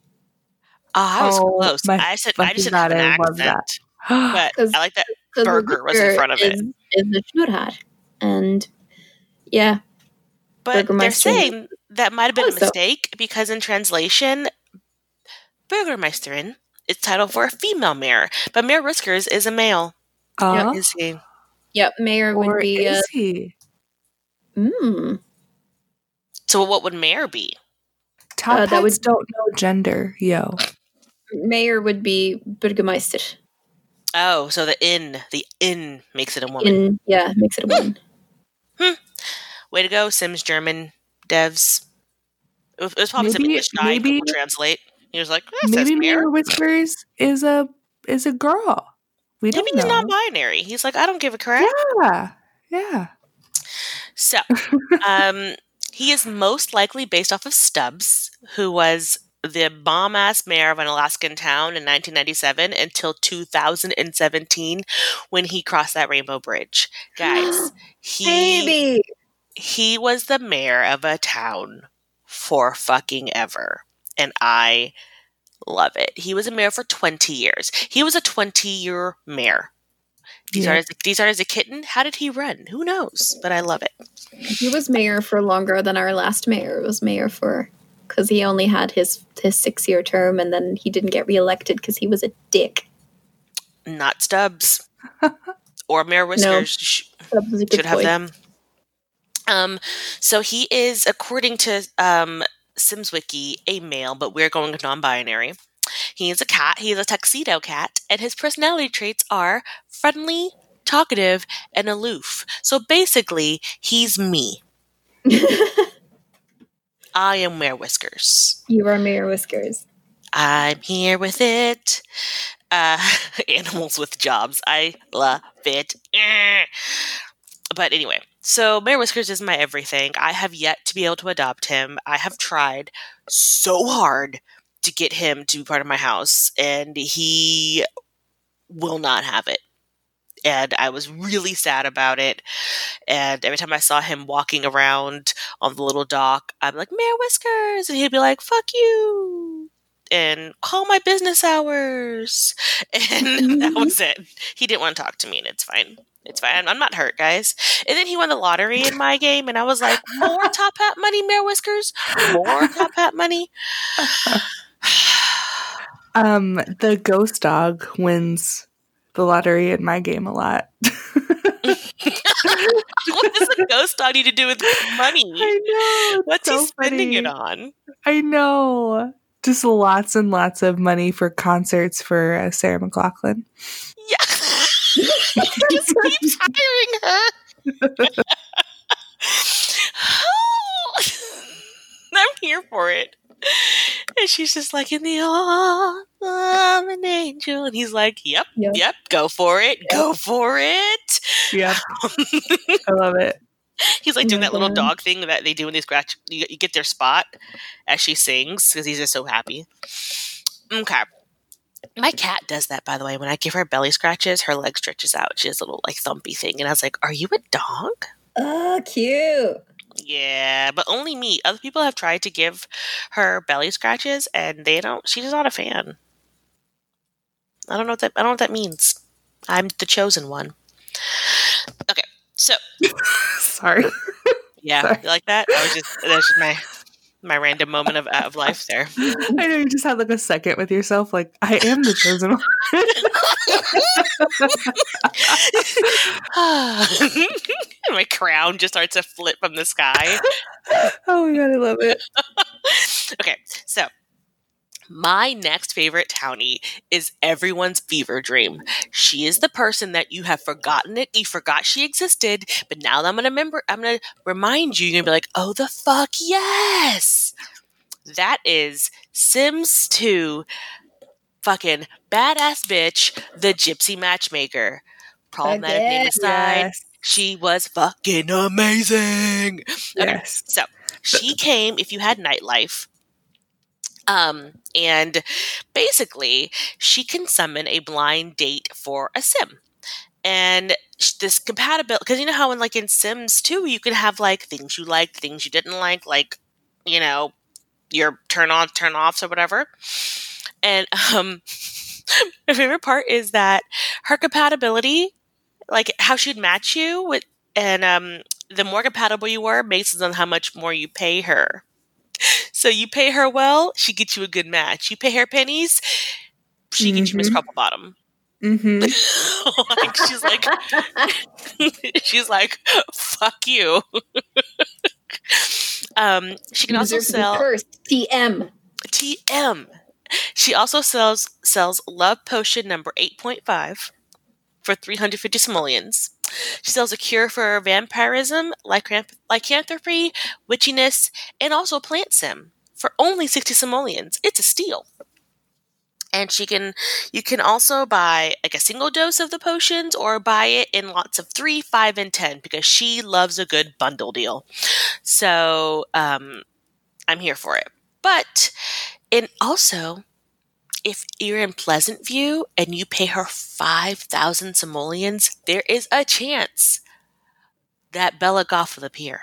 Ah, I was Oh, close. my I said I just fucking didn't have an love that. accent, but <gasps> 'Cause- I like that the Burger was in front of it. is, Is the Schnurrhaar. And yeah, But they're saying that might have been a mistake because in translation, Burgermeisterin is titled for a female mayor, but Mayor Whiskers is a male. Uh, Is he? yep, Mayor would or be. Uh, is he? Mm, So what would mayor be? Top uh, that would- don't know gender, yo. Mayor would be Bürgermeister. Oh, so the in, the in makes it a woman. In yeah, makes it a woman. Hmm. Way to go, Sims German devs. It was, it was probably some Maybe- English guy maybe- Google Translate. He was like, "This says Maybe mare." Mirror Whiskers is a is a girl. We Maybe don't he's know. non-binary. He's like, I don't give a crap. Yeah, yeah. So, um, he is most likely based off of Stubbs, who was the bomb ass mayor of an Alaskan town in 1997 until 2017 when he crossed that rainbow bridge. <gasps> Guys, he Baby. he was the mayor of a town for fucking ever. And I love it. He was a mayor for 20 years. He was a 20 year mayor. These Yeah. are these are as a kitten. How did he run? Who knows? But I love it. He was mayor for longer than our last mayor was mayor for because he only had his his six year term and then he didn't get reelected because he was a dick. Not Stubbs <laughs> or Mayor Whiskers. Sh- That was a should have them. Um, so he is, according to um, SimsWiki, a male, but we're going non-binary. He is a cat. He is a tuxedo cat, and his personality traits are friendly, talkative, and aloof. So basically, he's me. <laughs> I am Mayor Whiskers. you are Mayor Whiskers. I'm here with it. Uh, <laughs> animals with jobs. I love it. <clears throat> But anyway, so Mayor Whiskers is my everything. I have yet to be able to adopt him. I have tried so hard to get him to be part of my house, and he will not have it. And I was really sad about it. And every time I saw him walking around on the little dock, I'm like, Mayor Whiskers! And he'd be like, fuck you! And call my business hours. <laughs> And that <laughs> was it. He didn't want to talk to me, and it's fine. It's fine. I'm not hurt, guys. And then he won the lottery in my game, and I was like, more <laughs> top hat money, Mayor Whiskers? More top hat money? <sighs> Um, the ghost dog wins the lottery in my game a lot. <laughs> <laughs> what does a ghost need to do with money? I know. What's he so spending it on? I know. Just lots and lots of money for concerts for uh, Sarah McLachlan. Yeah. he <laughs> just keeps hiring her. I'm here for it. <laughs> And she's just like, in the arms of an angel. And he's like, yep, Yep. yep, go for it, go for it. Yep. <laughs> I love it. He's like doing my that little God. dog thing that they do when they scratch. You, you get their spot as she sings because he's just so happy. Okay. My cat does that, by the way. When I give her belly scratches, her leg stretches out. She has a little like thumpy thing, and I was like, "Are you a dog?" Oh, cute. Yeah, but only me. Other people have tried to give her belly scratches, and they don't. She's not a fan. I don't know what that. I don't know what that means. I'm the chosen one. Okay, so <laughs> Sorry. yeah, <laughs> Sorry. you like that? I was just that's just my my random moment of of life there. <laughs> I know you just had like a second with yourself, like, I am the chosen one. <laughs> my crown just starts to flip from the sky. <laughs> oh my god, I love it. okay, so my next favorite townie is everyone's fever dream. She is the person that you have forgotten it. You forgot she existed, but now that I'm gonna remember, I'm gonna remind you. You're gonna be like, "Oh, the fuck yes!" That is Sims 2, fucking badass bitch, the Gypsy Matchmaker. Problematic name aside, Yes. she was fucking amazing. Okay. Yes. So she came if you had nightlife. Um, and basically, she can summon a blind date for a sim. And this compatibility, because you know how in like in Sims 2, you can have like things you liked, things you didn't like, like, you know, your turn on, turn offs or whatever. And <laughs> um, <laughs> my favorite part is that her compatibility, like how she'd match you with, and um, the more compatible you were based on how much more you pay her. So you pay her well, she gets you a good match. You pay her pennies, she gets you Miss. Crumplebottom. Mm-hmm. <laughs> like she's like <laughs> she's like fuck you. <laughs> um, she can also User to be sell. TM. TM. She also sells sells Love Potion number eight point five for three hundred fifty simoleons. She sells a cure for vampirism, lycanth- lycanthropy, witchiness, and also plant sim. for only 60 simoleons. It's a steal. And she can you can also buy like a single dose of the potions or buy it in lots of three, five, and ten because she loves a good bundle deal. So um I'm here for it. But and also if you're in Pleasantview and you pay her 5,000 simoleons, there is a chance that Bella Goth will appear.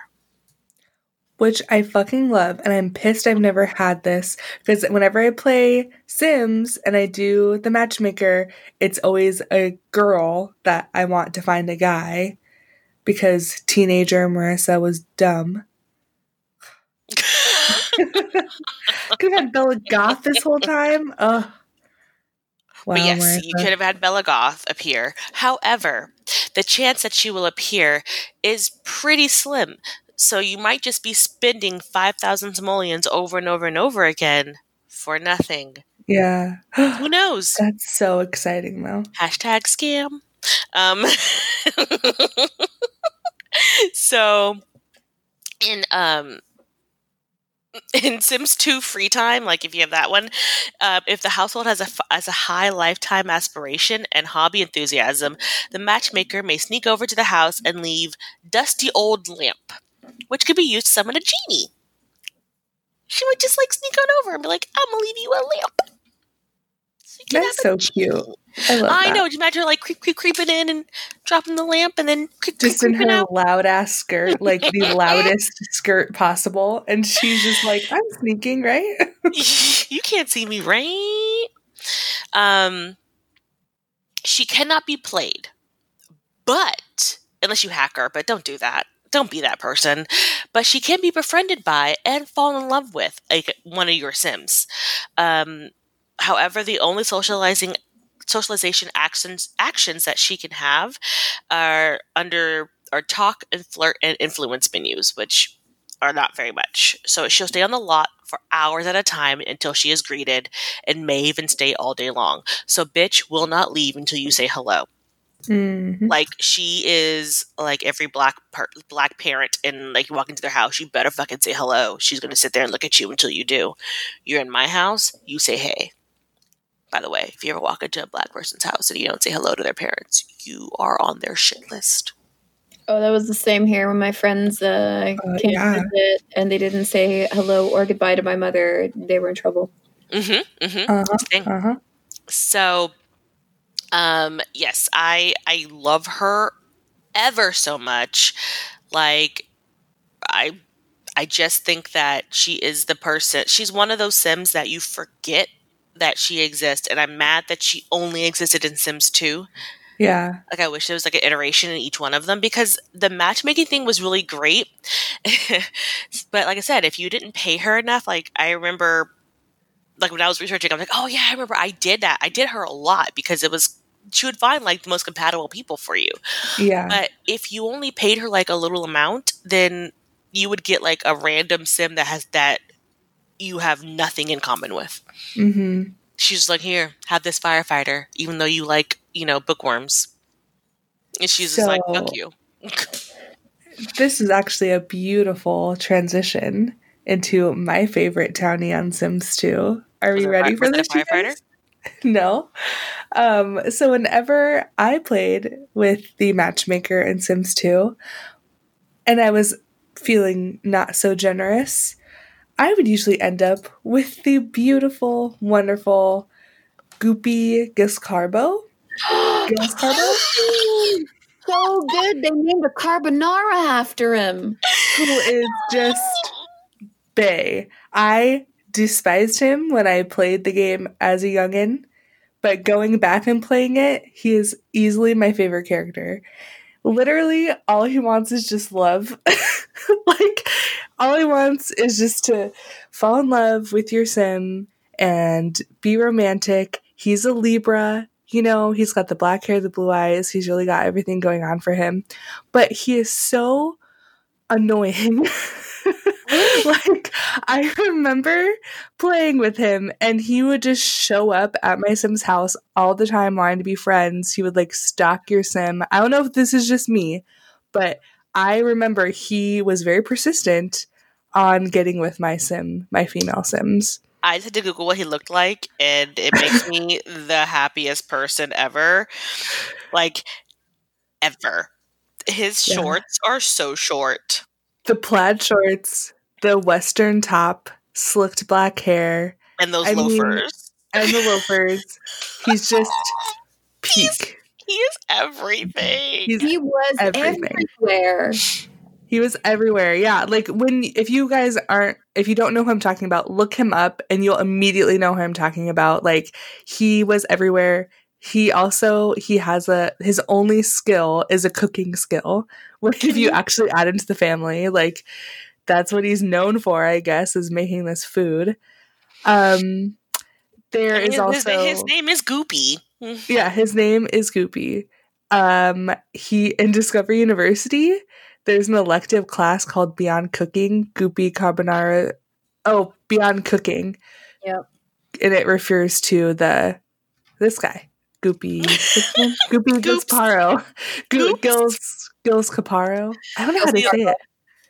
Which I fucking love, and I'm pissed I've never had this because whenever I play Sims and I do the matchmaker, it's always a girl that I want to find a guy because teenager Marissa was dumb. <laughs> <laughs> could have had Bella Goth this whole time. Ugh. Wow, but yes, Marissa. you could have had Bella Goth appear. However, the chance that she will appear is pretty slim. So you might just be spending 5,000 simoleons over and over and over again for nothing. Yeah. Who knows? <gasps> That's so exciting, though. Hashtag scam. Um, <laughs> so, in um, in Sims 2 free time, like if you have that one, uh, if the household has a, has a high lifetime aspiration and hobby enthusiasm, the matchmaker may sneak over to the house and leave dusty old lamp, which could be used to summon a genie. She would just like sneak on over and be like, I'm gonna leave you a lamp. So That's so cute. I, I know. Just imagine her like creep, creep, creeping in and dropping the lamp, and then creep, just creep, in her out. loud ass skirt, like the <laughs> loudest skirt possible, and she's just like, "I'm sneaking, right? <laughs> you can't see me, right?" Um, she cannot be played, but unless you hack her, but don't do that. Don't be that person. But she can be befriended by and fall in love with like one of your Sims. Um, however, the only socializing socialization actions actions that she can have are under our talk and flirt and influence menus, which are not very much. So she'll stay on the lot for hours at a time until she is greeted and may even stay all day long. So bitch will not leave until you say hello. Mm-hmm. Like she is like every black par- black parent, and like you walk into their house, you better fucking say hello. She's gonna sit there and look at you until you do. You're in my house, you say hey by the way, if you ever walk into a black person's house and you don't say hello to their parents, you are on their shit list. Oh, that was the same here when my friends uh, uh, came yeah. to visit and they didn't say hello or goodbye to my mother. They were in trouble. Mm-hmm. mm-hmm. Uh-huh, uh-huh. So, um, yes, I I love her ever so much. Like, I I just think that she is the person. She's one of those Sims that you forget that she exists, and I'm mad that she only existed in Sims 2. Yeah. Like I wish there was like an iteration in each one of them because the matchmaking thing was really great. <laughs> but like I said, if you didn't pay her enough, like I remember like when I was researching, I'm like, oh yeah, I remember I did that. I did her a lot because it was she would find like the most compatible people for you. Yeah. But if you only paid her like a little amount, then you would get like a random sim that has that you have nothing in common with. Mm-hmm. She's like, here, have this firefighter, even though you like, you know, bookworms. And she's so, just like, fuck you. <laughs> this is actually a beautiful transition into my favorite townie on Sims 2. Are was we ready for this? Firefighter? <laughs> no. Um, so whenever I played with the matchmaker in Sims 2, and I was feeling not so generous, I would usually end up with the beautiful, wonderful, goopy Giscarbo. Giscarbo? <gasps> <gasps> so good. They named a carbonara after him. Who is just Bay. I despised him when I played the game as a youngin', but going back and playing it, he is easily my favorite character. Literally, all he wants is just love. <laughs> like, all he wants is just to fall in love with your sim and be romantic. He's a Libra. You know, he's got the black hair, the blue eyes. He's really got everything going on for him. But he is so annoying. <laughs> like, I remember playing with him, and he would just show up at my Sim's house all the time wanting to be friends. He would like stalk your Sim. I don't know if this is just me, but I remember he was very persistent on getting with my sim, my female sims. I just had to Google what he looked like, and it makes me <laughs> the happiest person ever. Like, ever. His Yeah. shorts are so short. The plaid shorts, the western top, slicked black hair, And those I mean, loafers. and the loafers. He's just <laughs> peak. He is everything. He's He was Everything. everywhere. He was everywhere. Yeah. Like when, if you guys aren't, if you don't know who I'm talking about, look him up and you'll immediately know who I'm talking about. Like he was everywhere. He also, he has a, his only skill is a cooking skill, <laughs> which if you <laughs> actually add into the family, like that's what he's known for, I guess, is making this food. Um, there is his, also, his name is Goopy. yeah, his name is Goopy. Um, he in Discovery University, there's an elective class called Beyond Cooking, Goopy Carbonara. Oh, Beyond Cooking. Yep. And it refers to the this guy, Goopy. what's <laughs> his? Goopy Goops. Gasparo. Go- Goops. Gils Gils Caparo. I don't know how to say it.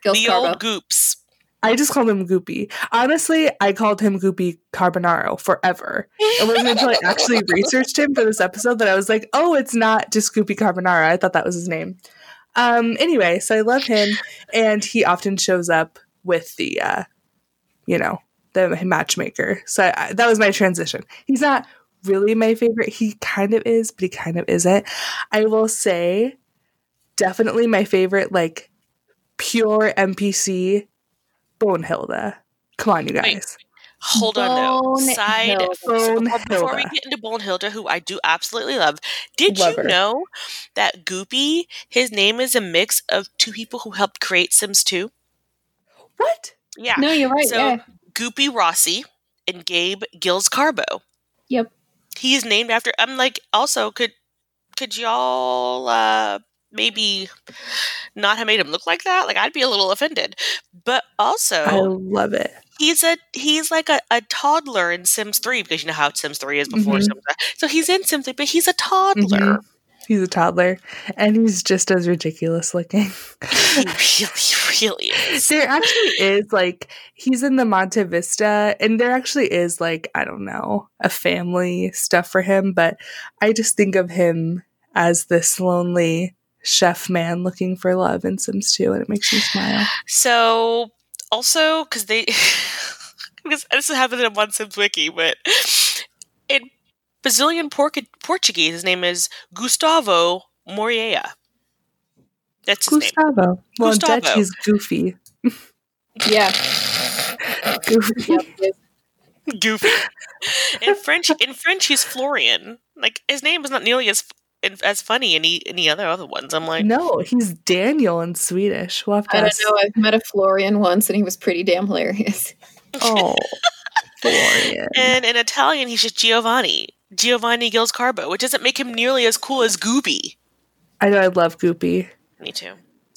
Gil the Scarbo. old Goops. I just called him Goopy. Honestly, I called him Goopy Carbonaro forever. It wasn't until I actually <laughs> researched him for this episode that I was like, oh, it's not just Goopy Carbonara. I thought that was his name. Um, anyway, so I love him, and he often shows up with the, uh, you know, the matchmaker. So I, that was my transition. He's not really my favorite. He kind of is, but he kind of isn't. I will say, definitely my favorite, like pure NPC, Bonehilda. Come on, you Wait. Hold on though. Side Bonehilda. so before, we get into Bonehilda, who I do absolutely love, did Love you her. know that Goopy, his name is a mix of two people who helped create Sims 2? What? Yeah. No, you're right. So- yeah. Goopy Rossi and Gabe Gills Carbo. Yep. He is named after I'm like also could could y'all uh maybe not have made him look like that? Like I'd be a little offended. But also I love it. he's a he's like a, a toddler in Sims 3 because you know how Sims 3 is before Mhm. Sims So he's in Sims 3, but he's a toddler. Mhm. He's a toddler, and he's just as ridiculous looking. <laughs> He <laughs> really, really is. there actually is like he's in the Monte Vista, and there actually is like I don't know a family stuff for him, but I just think of him as this lonely chef man looking for love in Sims 2, and it makes me smile. So also because they <laughs> because this happened in one Sims wiki, but in Brazilian Porc- Portuguese, his name is Gustavo Moreira. That's his name. Gustavo. Well, in Dutch, Gustavo. he's goofy. Yeah. <laughs> Goofy. Goofy. In French, in French, he's Florian. Like his name is not nearly as as funny any any other other ones. I'm like, No, he's Daniel in Swedish. We'll have to I don't ask- know. I've met a Florian once, and he was pretty damn hilarious. <laughs> Oh, Florian. and in Italian, he's just Giovanni. Giovanni Gills Carbo, which doesn't make him nearly as cool as Goopy. I know I love Goopy. Me too.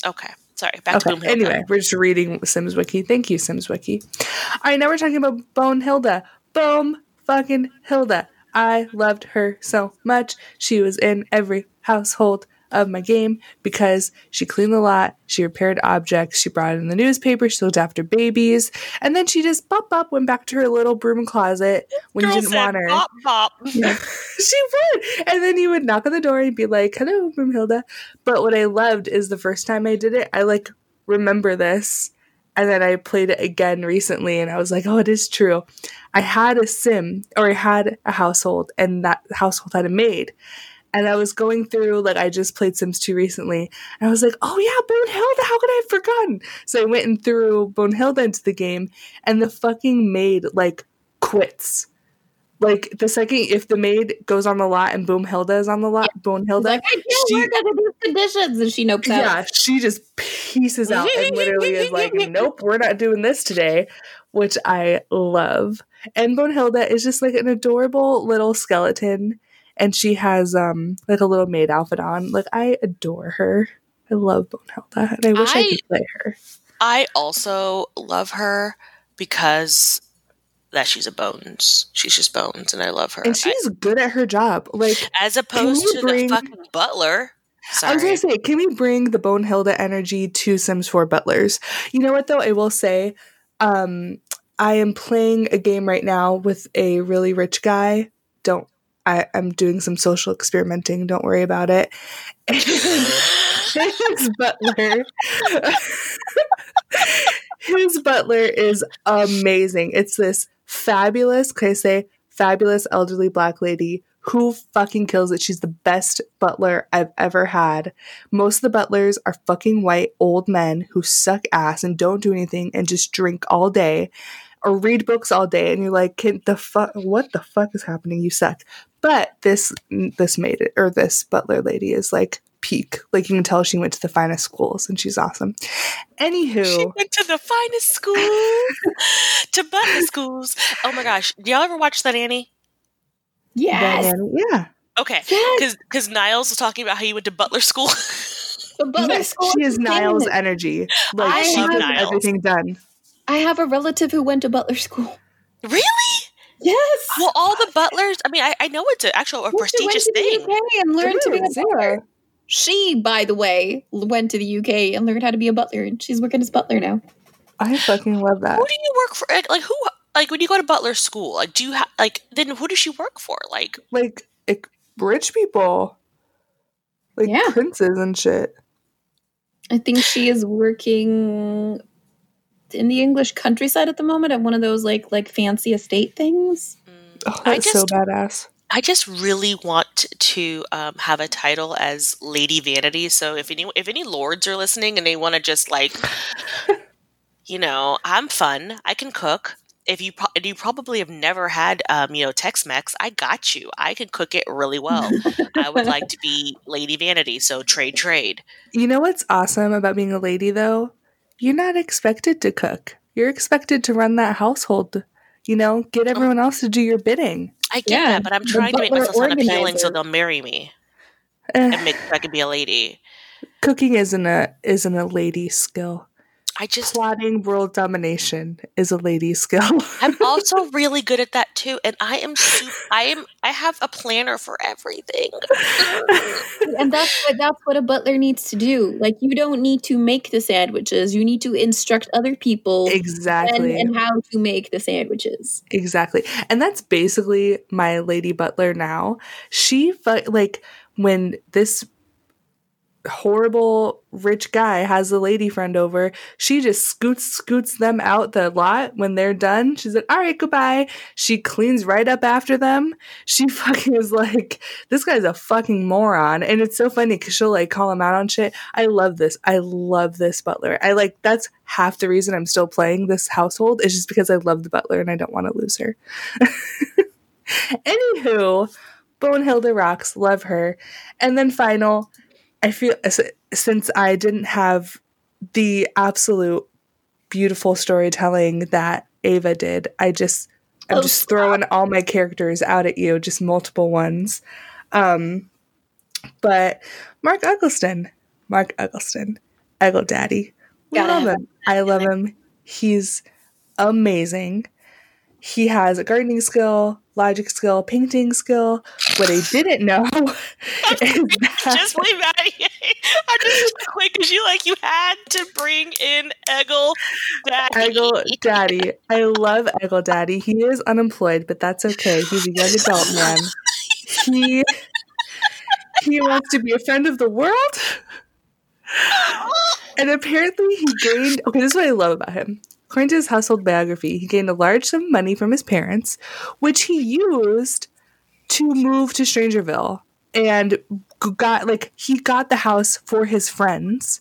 Okay, sorry. Back to Okay. Bonehilda. Anyway, we're just reading Sims Wiki. Thank you, Sims Wiki. All right, now we're talking about Bonehilda. Boom fucking Hilda. I loved her so much. She was in every household of my game because she cleaned the lot, she repaired objects, she brought in the newspaper, she looked after babies, and then she just pop up, went back to her little broom closet when Girl you didn't want her. Bop, bop. <laughs> Yeah. she would. And then you would knock on the door and be like, hello, Broomhilda. But what I loved is the first time I did it, I like remember this. And then I played it again recently and I was like, oh, it is true. I had a sim or I had a household and that household had a maid. And I was going through, like, I just played Sims 2 recently. And I was like, oh, yeah, Bonehilda, how could I have forgotten? So I went and threw Bonehilda into the game, and the fucking maid, like, quits. Like, the second, if the maid goes on the lot and Bonehilda is on the lot, She's Bonehilda, like, I can't she- work under these conditions, and she nopes out. yeah, she just pieces out and literally is like, nope, we're not doing this today, which I love. And Bonehilda is just like an adorable little skeleton, and she has um like a little maid outfit on. Like I adore her. I love Bonehilda, and I wish I, I- could play her. I also love her because that she's a bones. She's just bones, and I love her. And she's good at her job. Like as opposed to bring- the fucking butler. Sorry. I was gonna say, can we bring the Bonehilda energy to Sims 4 Butlers? You know what though? I will say, Um, I am playing a game right now with a really rich guy. Don't I, I'm doing some social experimenting. Don't worry about it. <laughs> <laughs> his butler, <laughs> his butler is amazing. It's this fabulous, can I say, fabulous elderly black lady who fucking kills it. She's the best butler I've ever had. Most of the butlers are fucking white old men who suck ass and don't do anything and just drink all day or read books all day and you're like, Can the fuck what the fuck is happening? You suck. But this this made it or this butler lady is like peak. Like you can tell she went to the finest schools and she's awesome. Anywho. She went to the finest school to butler schools. Oh my gosh. Do y'all ever watch that Annie? Yes. yeah. Okay. Because because Niles was talking about how you went to butler school. The butler Yes, school she is insane. Niles energy. Like I she love Niles. everything done. I have a relative who went to butler school. really? Yes. Well, all the butlers. I mean, I, I know it's an actual a prestigious to thing. And learned to be a butler. Yeah. She, by the way, went to the UK and learned how to be a butler, and she's working as butler now. I fucking love that. Who do you work for? Like, like who? Like when you go to butler school, like do you have like then who does she work for? Like Like, like rich people. Like Yeah. princes and shit. I think she is working in the English countryside at the moment at one of those like like fancy estate things. mm, Oh, I that's so badass. I just really want to um, have a title as Lady Vanity. So if any if any lords are listening and they want to just like, you know, I'm fun. I can cook. If you pro- and you probably have never had um, you know Tex-Mex, I got you. I can cook it really well. <laughs> I would like to be Lady Vanity. So trade trade. You know what's awesome about being a lady, though? You're not expected to cook. You're expected to run that household. You know, get <laughs> everyone else to do your bidding. I get Yeah, that, but I'm trying to make myself sound appealing so they'll marry me Eh, and make sure I can be a lady. cooking isn't a isn't a lady skill. I just Plotting world domination is a lady skill. <laughs> I'm also really good at that too, and I am super, I am I have a planner for everything. <laughs> and that's what that's what a butler needs to do. Like you don't need to make the sandwiches. You need to instruct other people exactly. and how to make the sandwiches. Exactly. And that's basically my lady butler now. She fu- like when this horrible rich guy has a lady friend over, she just scoots scoots them out the lot when they're done. She's like, "All right, goodbye." She cleans right up after them. She <laughs> fucking is like, "This guy's a fucking moron." And it's so funny cuz she'll like call him out on shit. I love this. I love this butler. I like that's half the reason I'm still playing this household is just because I love the butler and I don't want to lose her. <laughs> Anywho, Bonehilda rocks, love her. And then final, I feel since I didn't have the absolute beautiful storytelling that Ava did, I just I'm Oh, just stop. throwing all my characters out at you, just multiple ones. Um, but Mark Eggleston, Mark Eggleston, Eggle Daddy, we Gotta love him. I love him. He's amazing. He has a gardening skill, logic skill, painting skill. What I didn't know <laughs> is <laughs> just leave <laughs> out of here. I just quick because you like you had to bring in Eggle Daddy. Eggle Daddy. I love Eggle Daddy. He is unemployed, but that's okay. He's a young adult man. He he wants to be a friend of the world. <gasps> And apparently he gained okay, this is what I love about him. According to his household biography, he gained a large sum of money from his parents, which he used to move to Strangerville and got like he got the house for his friends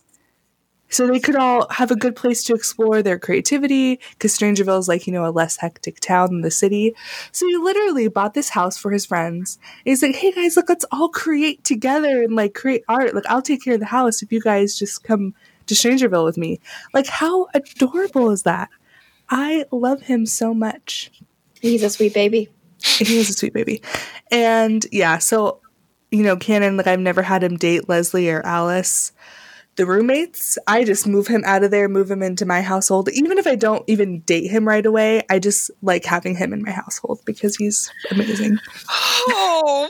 so they could all have a good place to explore their creativity because Strangerville is like you know a less hectic town than the city. So he literally bought this house for his friends. He's like, "Hey guys, look, let's all create together and like create art. Like I'll take care of the house if you guys just come to Strangerville with me." Like how adorable is that? I love him so much. He's a sweet baby. He is a sweet baby. And yeah, so you know, canon, like I've never had him date Leslie or Alice. The roommates, I just move him out of there, move him into my household. Even if I don't even date him right away, I just like having him in my household because he's amazing. Oh.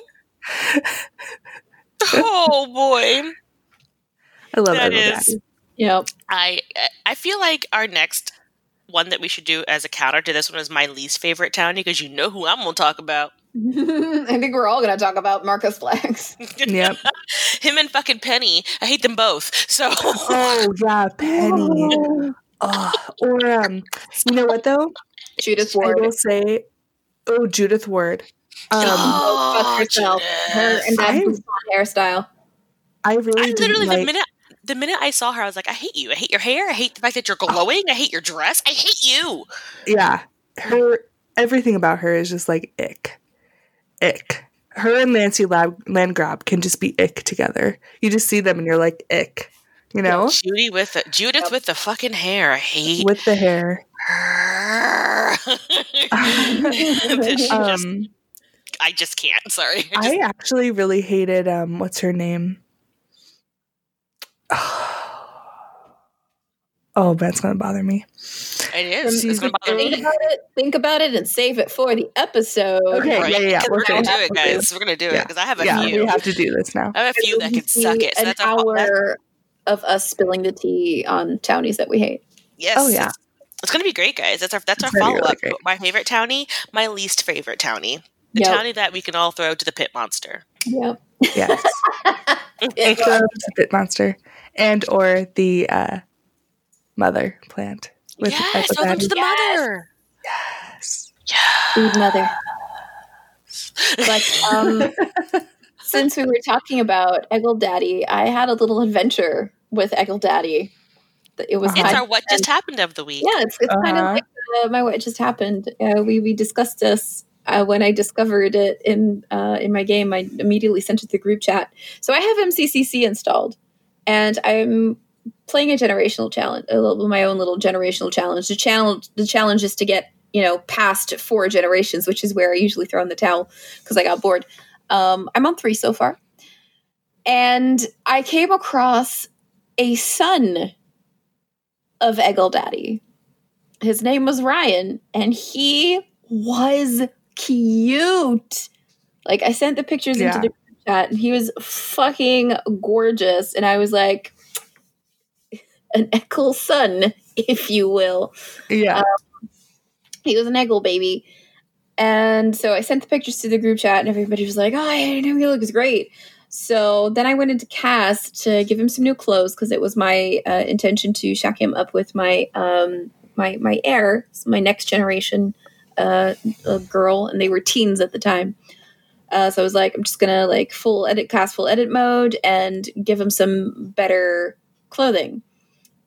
<laughs> oh boy. I love That Edward is- Daddy. Yep. I I feel like our next one that we should do as a counter to this one is my least favorite townie because you know who I'm going to talk about. <laughs> I think we're all going to talk about Marcus Flex. <laughs> Yep. Him and fucking Penny. I hate them both. So <laughs> Oh yeah, Penny. Oh, or um, you know what though? Judith Ward. I Ward. will say, oh Judith Ward. Um, Oh, fuck <gasps> herself. Her and that I- blonde hairstyle. I really I literally like. the minute the minute I saw her, I was like, I hate you. I hate your hair. I hate the fact that you're glowing. I hate your dress. I hate you. yeah, her everything about her is just like ick, ick. Her and Nancy Lab- Landgraab can just be ick together. You just see them and you're like ick, you know, Judy with the Judith Yep. with the fucking hair. I hate with the hair. <laughs> <laughs> Just- Um, I just can't. Sorry. I just- I actually really hated um, what's her name? Oh, that's gonna bother me. it is. she's It's gonna bother Think me. about it. Think about it and save it for the episode. Okay, Right? yeah, yeah, yeah, 'Cause we're We're gonna gonna do it, guys. We're gonna do it Yeah. because I have a Yeah, few. we have to do this now. I have a few that can suck it. So An that's a that's, hour of us spilling the tea on townies that we hate. yes. Oh yeah, It's gonna be great, guys. That's our that's our It's gonna follow up. really my favorite townie, my least favorite townie. The Yep. townie that we can all throw to the pit monster. Yep. yes. Yeah. So, it's a bit monster, and or the uh, mother plant. With yes, Echo throw them to the Yes. mother. Yes. Food mother. But um, <laughs> since we were talking about Eggle Daddy, I had a little adventure with Eggle Daddy. It was Uh-huh. It's our what just happened of the week. yeah, it's, it's kind of Uh-huh. like uh, my what just happened. Uh, we we discussed this uh, when I discovered it in uh, in my game. I immediately sent it to the group chat. So I have MCCC installed, and I'm playing a generational challenge, a little, my own little generational challenge. The challenge the challenge is to get you know past four generations, which is where I usually throw in the towel because I got bored. Um, I'm on three so far, and I came across a son of Eggle Daddy. His name was Ryan, and he was cute. Like I sent the pictures Yeah. into the chat, and he was fucking gorgeous. And I was like, an Eckel son, if you will. Yeah. He was an Eggle baby. And so I sent the pictures to the group chat, and everybody was like, "Oh, I know he looks great." So then I went into cast to give him some new clothes because it was my uh, intention to shack him up with my um, my my heir, my next generation uh, uh, girl, and they were teens at the time. Uh, so I was like, I'm just gonna like full edit cast, full edit mode, and give him some better clothing.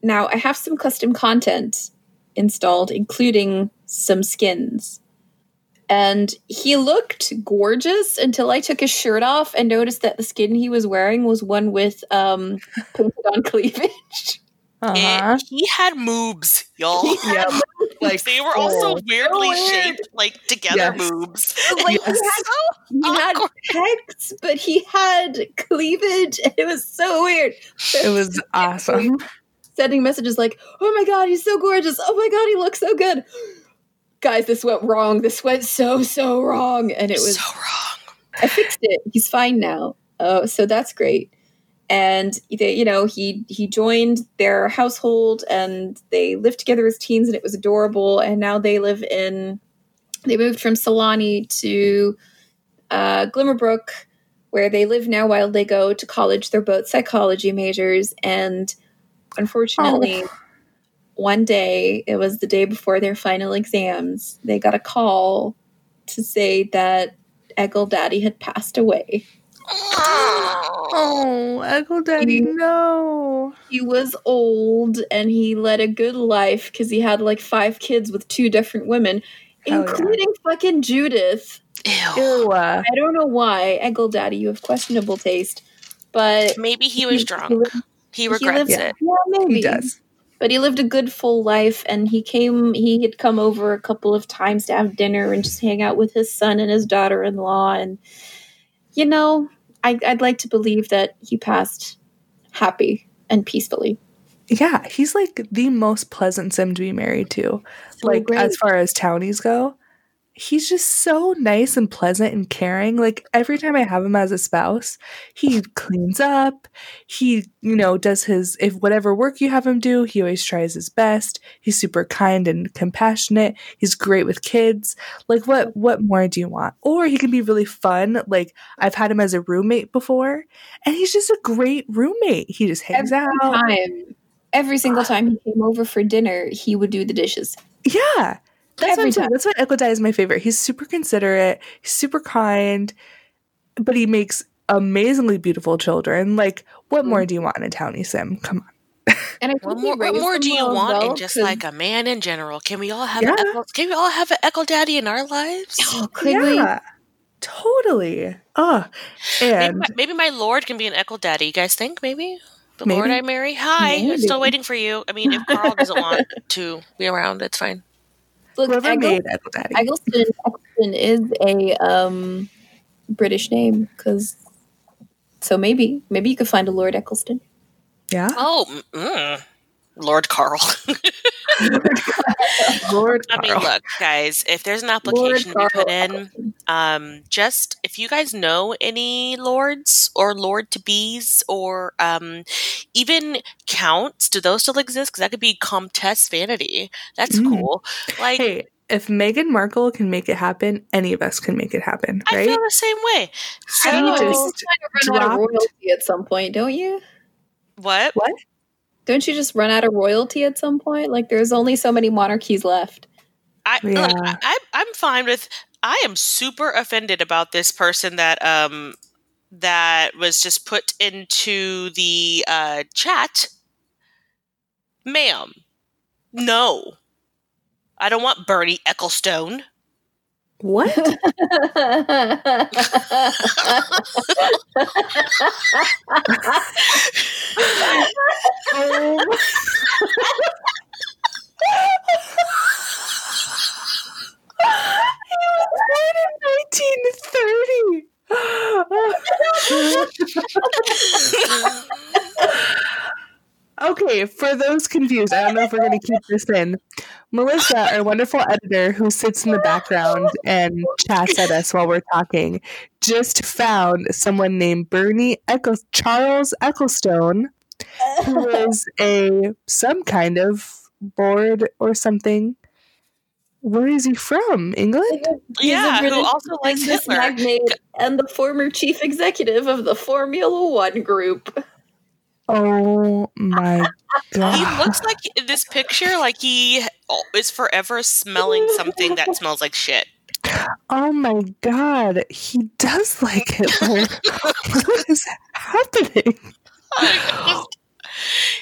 Now I have some custom content installed, including some skins. And he looked gorgeous until I took his shirt off and noticed that the skin he was wearing was one with um, <laughs> painted on cleavage. Uh-huh. He had moobs, y'all. Yep. like they were also full. weirdly So weird. shaped, like together Yes. moobs. Like, Yes. <laughs> He had Awkward. pecs, but he had cleavage, it was so weird. It was <laughs> awesome. Sending messages like, "Oh my god, he's so gorgeous! Oh my god, he looks so good!" <gasps> Guys, this went wrong. This went so so wrong, and it was so wrong. I fixed it. He's fine now. Uh, so that's great. And they, you know, he he joined their household, and they lived together as teens, and it was adorable. And now they live in. They moved from Sulani to uh, Glimmerbrook, where they live now while they go to college. They're both psychology majors, and Oh. unfortunately, one day it was the day before their final exams. They got a call to say that Eggle Daddy had passed away. Oh, oh Eggle Daddy, no. He was old and he led a good life because he had like five kids with two different women, Hell yeah. including fucking Judith. Ew. Ew. I don't know why, Eggle Daddy, you have questionable taste, but Maybe he was he drunk. lived- He he regrets lived- it. Yeah, maybe He does. But he lived a good full life, and he came. He had come over a couple of times to have dinner and just hang out with his son and his daughter-in-law, and you know, I, I'd like to believe that he passed happy and peacefully. Yeah, he's like the most pleasant sim to be married to. So like great. as far as townies go, he's just so nice and pleasant and caring. Like every time I have him as a spouse, he cleans up. He, you know, does his if whatever work you have him do, he always tries his best. He's super kind and compassionate. He's great with kids. Like what what more do you want? Or he can be really fun. Like I've had him as a roommate before, and he's just a great roommate. He just hangs Every out. time, every single ah. time he came over for dinner, he would do the dishes. Yeah. That's Every what I'm saying. time. That's why Equidai is my favorite. He's super considerate, he's super kind, but he makes amazingly beautiful children. Like, what more mm-hmm. do you want in a townie sim? Come on. And I What think he more, what more do you well want well, in just 'cause- like a man in general? Can we all have Yeah. an echo, can we all have an echo daddy in our lives? Oh, <gasps> could we? yeah, totally. Oh, Maybe and my, maybe my lord can be an echo daddy. You guys think maybe? The Maybe. lord I marry? Hi, I'm still waiting for you. I mean, if Carl doesn't want <laughs> to be around, it's fine. Look, whoever Eggle- made Equidaddy. Eggleston, Eggleston is a um, British name because. So maybe, maybe you could find a Lord Eccleston. yeah, Oh, mm, Lord Carl. <laughs> <laughs> Lord I mean, Carl. look, guys, if there's an Lord application to be Carl put in, um, just if you guys know any lords or lord to bees or um, even counts, do those still exist? Because that could be Comtesse Vanity. That's Mm. cool. Like, Hey, if Meghan Markle can make it happen, any of us can make it happen, I feel the same way. She I don't know, I think just you run out of dropped- royalty at some point, don't you? What? What? Don't you just run out of royalty at some point? Like there's only so many monarchies left. I Yeah. look, I, I I'm fine with. I am super offended about this person that um that was just put into the uh, chat, ma'am. No, I don't want Bernie Ecclestone. What? Oh. <laughs> He was born in 1930. <laughs> <laughs> okay, for those confused, I don't know if we're going to keep this in. Melissa, our wonderful editor who sits in the background and chats at us while we're talking, just found someone named Bernie Eccles- Charles Ecclestone, who is a some kind of board or something. Where is he from? England? He's a yeah, who also likes business Hitler. magnate and the former chief executive of the Formula One group. Oh my god. He looks like in this picture, like he is forever smelling something that smells like shit. Oh my god! He does like Hitler. <laughs> what is happening? <laughs>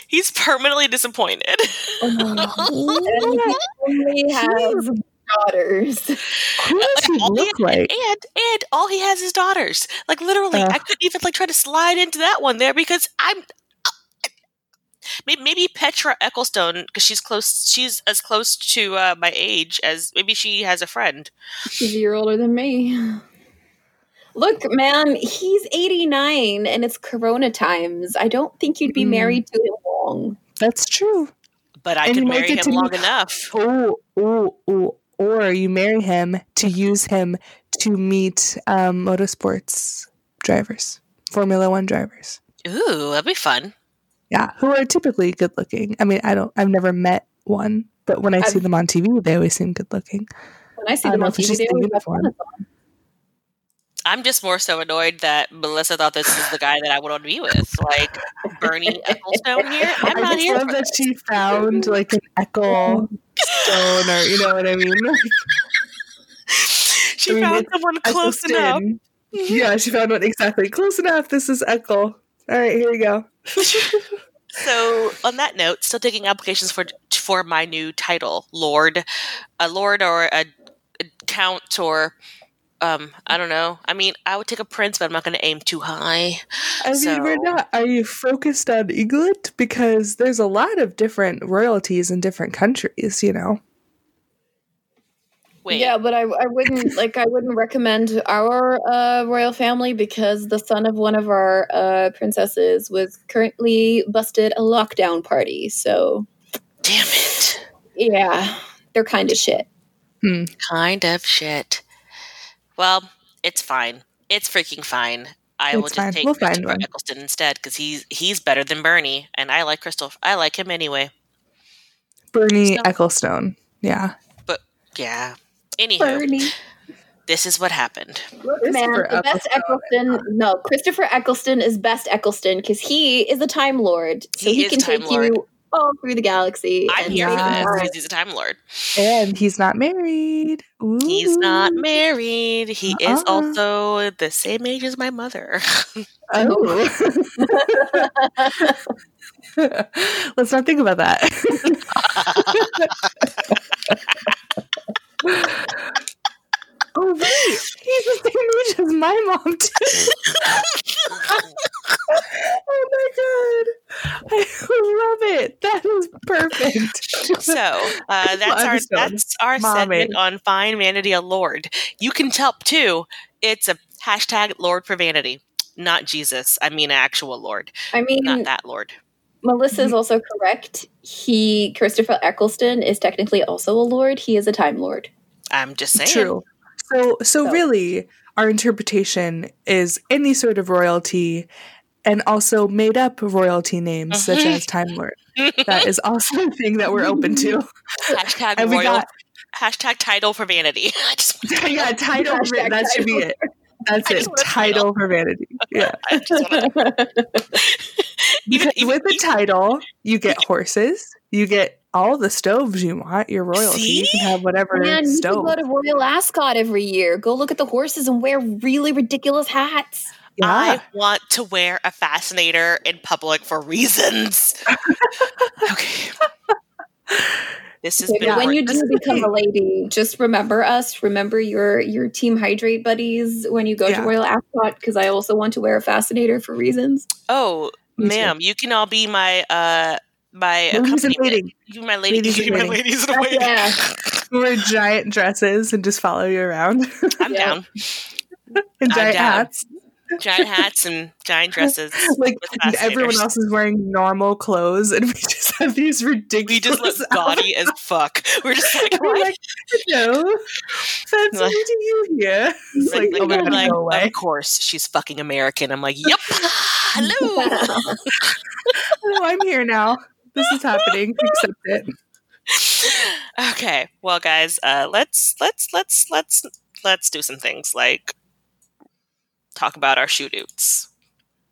He's permanently disappointed. Oh and <laughs> he only has daughters. Who does he all he- like? and and all he has is daughters. Like literally, Ugh. I couldn't even like try to slide into that one there because I'm. Maybe, maybe Petra Ecclestone because she's close. She's as close to uh, my age as maybe she has a friend. She's a year older than me. Look, man, he's 89 and it's corona times. I don't think you'd be Mm. married to him long. That's true. But I And could you might marry him to long meet- enough. Oh, oh, oh. Or you marry him to use him to meet um, motorsports drivers, Formula One drivers. Ooh, that'd be fun. Yeah, who are typically good looking. I mean, I don't. I've never met one, but when I see I've- them on TV, they always seem good looking. When I see I them on TV, they the always have uniform. I'm just more so annoyed that Melissa thought this is the guy that I would want to be with. Like Bernie Ecclestone here. <laughs> I'm I not just here love for that she found like an Eccles stone, or you know what I mean. <laughs> She I mean, found it's someone close enough. Eccleston. Yeah, she found one exactly close enough. This is Eccles. All right, here we go. <laughs> So, on that note, still taking applications for for my new title, Lord, a Lord or a, a Count or um, I don't know. I mean, I would take a Prince, but I'm not going to aim too high. I mean, we're not. Are you focused on England? Because there's a lot of different royalties in different countries. You know. Wait, Yeah, but I, I wouldn't <laughs> like I wouldn't recommend our uh, royal family because the son of one of our uh, princesses was currently busted a lockdown party. So damn it! yeah, they're kind of shit. Hmm. Kind of shit. Well, it's fine. It's freaking fine. I will just fine. take We'll find Christopher one. Eccleston instead because he's he's better than Bernie, and I like Crystal. I like him anyway. Bernie So- Ecclestone. Yeah. But yeah. Anywho, Bernie. this is what happened. Look, man, the best Eccleston. No, Christopher Eccleston is best Eccleston because he is a Time Lord, so He he, is can Time take Lord. you all through the galaxy. I'm and here for this because he's a Time Lord. And he's not married. He's not married. He is Uh-uh. also the same age as my mother. Oh. <laughs> Let's not think about that. <laughs> <laughs> <laughs> oh wait, he's the same age as my mom too. <laughs> oh my god, I love it. That is perfect. <laughs> so uh, that's our episode. that's our Mommy. segment on Fine Vanity a Lord. You can help too. It's a hashtag Lord for Vanity, not Jesus. I mean actual Lord, I mean, not that Lord. Melissa's also correct. He, Christopher Eccleston, is technically also a lord. He is a Time Lord. I'm just saying. True. So, so So- really, our interpretation is any sort of royalty, and also made up royalty names such Mhm. as Time Lord. <laughs> That is also a thing that we're open to. hashtag And royal. got hashtag title for vanity. <laughs> I just, <laughs> yeah, title. Hashtag that should be it. That's I it. a Title for vanity. <laughs> Yeah. I just want to. <laughs> even, even, with the title, you get horses. You get all the stoves you want. Your royalty. You can have whatever Man, you stove. should go to Royal Ascot every year. Go look at the horses and wear really ridiculous hats. yeah. I want to wear a fascinator in public for reasons. <laughs> okay. This has Okay, been when you do become a lady, just remember us. Remember your your team hydrate buddies when you go Yeah. to Royal Ascot, because I also want to wear a fascinator for reasons. Oh, Me too. ma'am, you can all be my uh my Ladies in waiting. You my lady. Ladies <laughs> you in be my waiting. ladies in Heck waiting. yeah. <laughs> Wear giant dresses and just follow you around I'm Yeah. down. <laughs> in I'm giant down. hats. Giant hats and giant dresses. <laughs> Like everyone else is wearing normal clothes, and <laughs> we just have these ridiculous. We just look <laughs> gaudy as fuck. We're just like, We're like, hello, fancy Like- meeting you here. It's like, Like, oh my god, like, go away. of course, she's fucking American. I'm like, yep. Hello. Oh, I'm here now. This is happening. Accept it. okay well guys uh let's let's let's let's let's do some things like talk about our shoot outs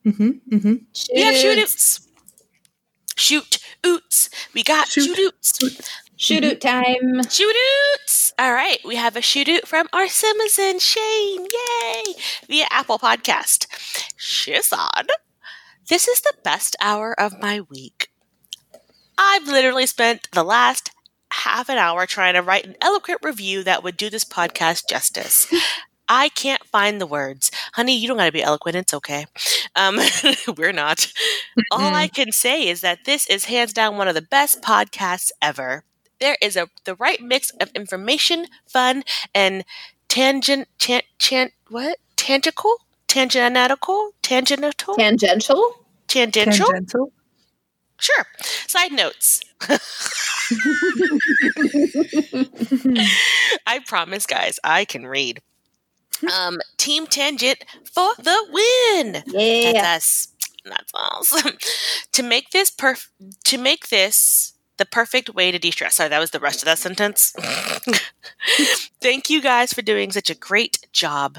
Mm-hmm, mm-hmm. we have shoot outs shoot outs we got Shoot. shoot outs Shoot out time. shoot outs all right we have a shoot out from our Simmerson Shane. Yay! Via Apple Podcast. Shizan this is the best hour of my week. I've literally spent the last half an hour trying to write an eloquent review that would do this podcast justice. I can't find the words. Honey, you don't got to be eloquent. It's okay. Um, <laughs> we're not. All I can say is that this is hands down one of the best podcasts ever. There is a the right mix of information, fun, and tangent, chan, chan, what? Tangical? Tangentical? Tangential? Tangential. Tangential? Tangential. Sure. Side notes. <laughs> <laughs> I promise, guys, I can read. <laughs> Um, Team Tangent for the win. Yeah. That's us. That's awesome. <laughs> to make this perf- to make this the perfect way to de-stress. Sorry, that was the rest of that sentence. <laughs> Thank you guys for doing such a great job.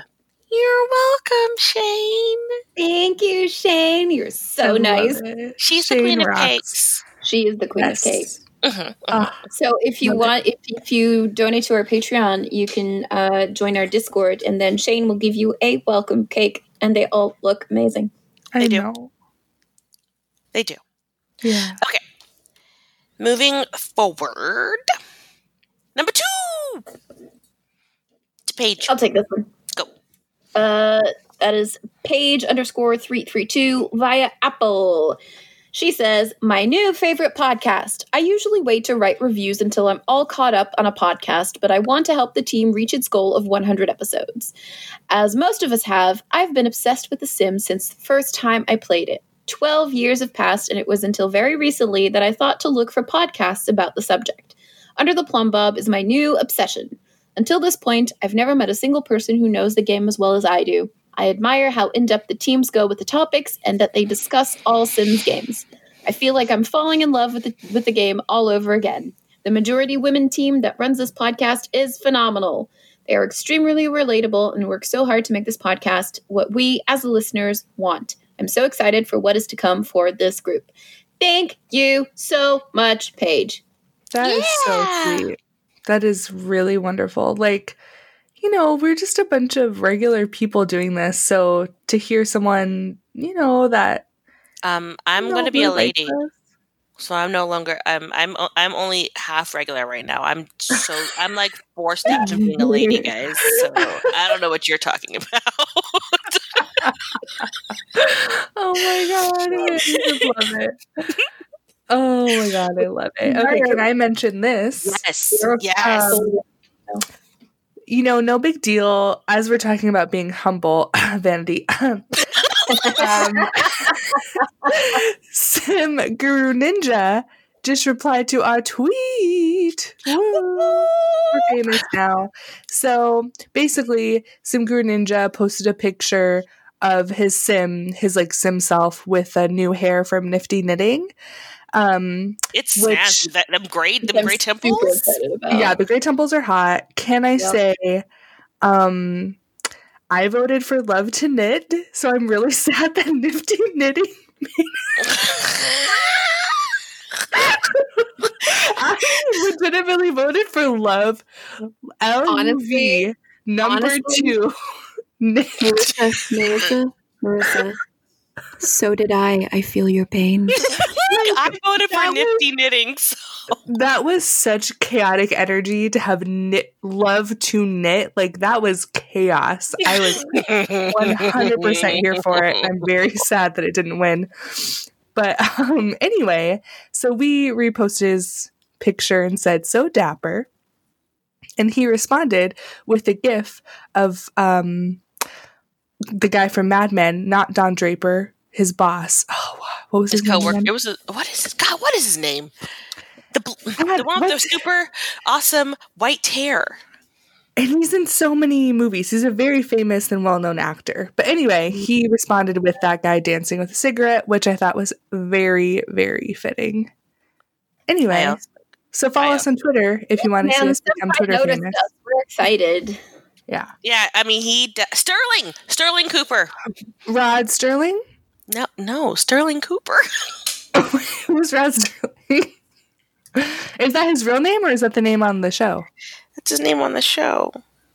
You're welcome, Shane. Thank you, Shane. You're so I nice. love it. She's the Shane queen of cakes. She is the queen Yes. of cake. Mhm. Ah, So if you Love want, if, if you donate to our Patreon, you can uh, join our Discord, and then Shane will give you a welcome cake, and they all look amazing. I They do. know. They do. Yeah. Okay. Moving forward. Number two. To page. I'll take this one. Go. Uh, that is page underscore three three two via Apple. She says, My new favorite podcast. I usually wait to write reviews until I'm all caught up on a podcast, but I want to help the team reach its goal of 100 episodes. As most of us have, I've been obsessed with The Sims since the first time I played it. 12 years have passed, and it was until very recently that I thought to look for podcasts about the subject. Under the Plumbob is my new obsession. Until this point, I've never met a single person who knows the game as well as I do. I admire how in depth the teams go with the topics and that they discuss all Sims games. I feel like I'm falling in love with the, with the game all over again. The majority women team that runs this podcast is phenomenal. They are extremely relatable and work so hard to make this podcast what we, as the listeners, want. I'm so excited for what is to come for this group. Thank you so much, Paige. That is so Yeah. sweet. That is really wonderful. Like, you know, we're just a bunch of regular people doing this. So to hear someone, you know, that Um, I'm you going to be a lady, us- so I'm no longer. I'm I'm I'm only half regular right now. I'm so I'm like four steps from being a lady, guys. So I don't know what you're talking about. <laughs> oh my god, I just love it. <laughs> Oh my god, I love it. Okay, can I mention this? yes, yes. Um, you know, no big deal. As we're talking about being humble, <clears throat> vanity. <clears throat> um, Sim Guru Ninja just replied to our tweet. Woo. We're famous now. So basically, Sim Guru Ninja posted a picture of his sim, his like sim self with a new hair from Nifty Knitting. Um, It's Which- snazzy. That them gray, them I'm gray temples. yeah, the gray temples are hot. Can I Yep. say, um, I voted for Love to Knit, so I'm really <laughs> sad that Nifty Knitting. <laughs> I legitimately voted for Love. L Honestly- number honestly- two. <laughs> Knit. Marissa, Marissa, Marissa. So did I. I feel your pain. <laughs> I voted for That was- nifty knitting. So. That was such chaotic energy to have knit love to knit. Like that was chaos. I was 100% here for it. I'm very sad that it didn't win. But um, anyway, so we reposted his picture and said, so dapper. And he responded with a gif of um, the guy from Mad Men, not Don Draper, his boss. Oh, what was His his, name? coworker. again? It was a, what is his God? What is his name? The God, the one with the super awesome white hair. And he's in so many movies. He's a very famous and well known actor. But anyway, he responded with that guy dancing with a cigarette, which I thought was very, very fitting. Anyway, so follow us on Twitter if you want to see us become Twitter famous. us. We're excited. Yeah. Yeah, I mean he d- Sterling Sterling Cooper. Rod Sterling? No, no Sterling Cooper. <laughs> <laughs> Who's Rod Sterling? is that his real name or is that the name on the show? That's his name on the show.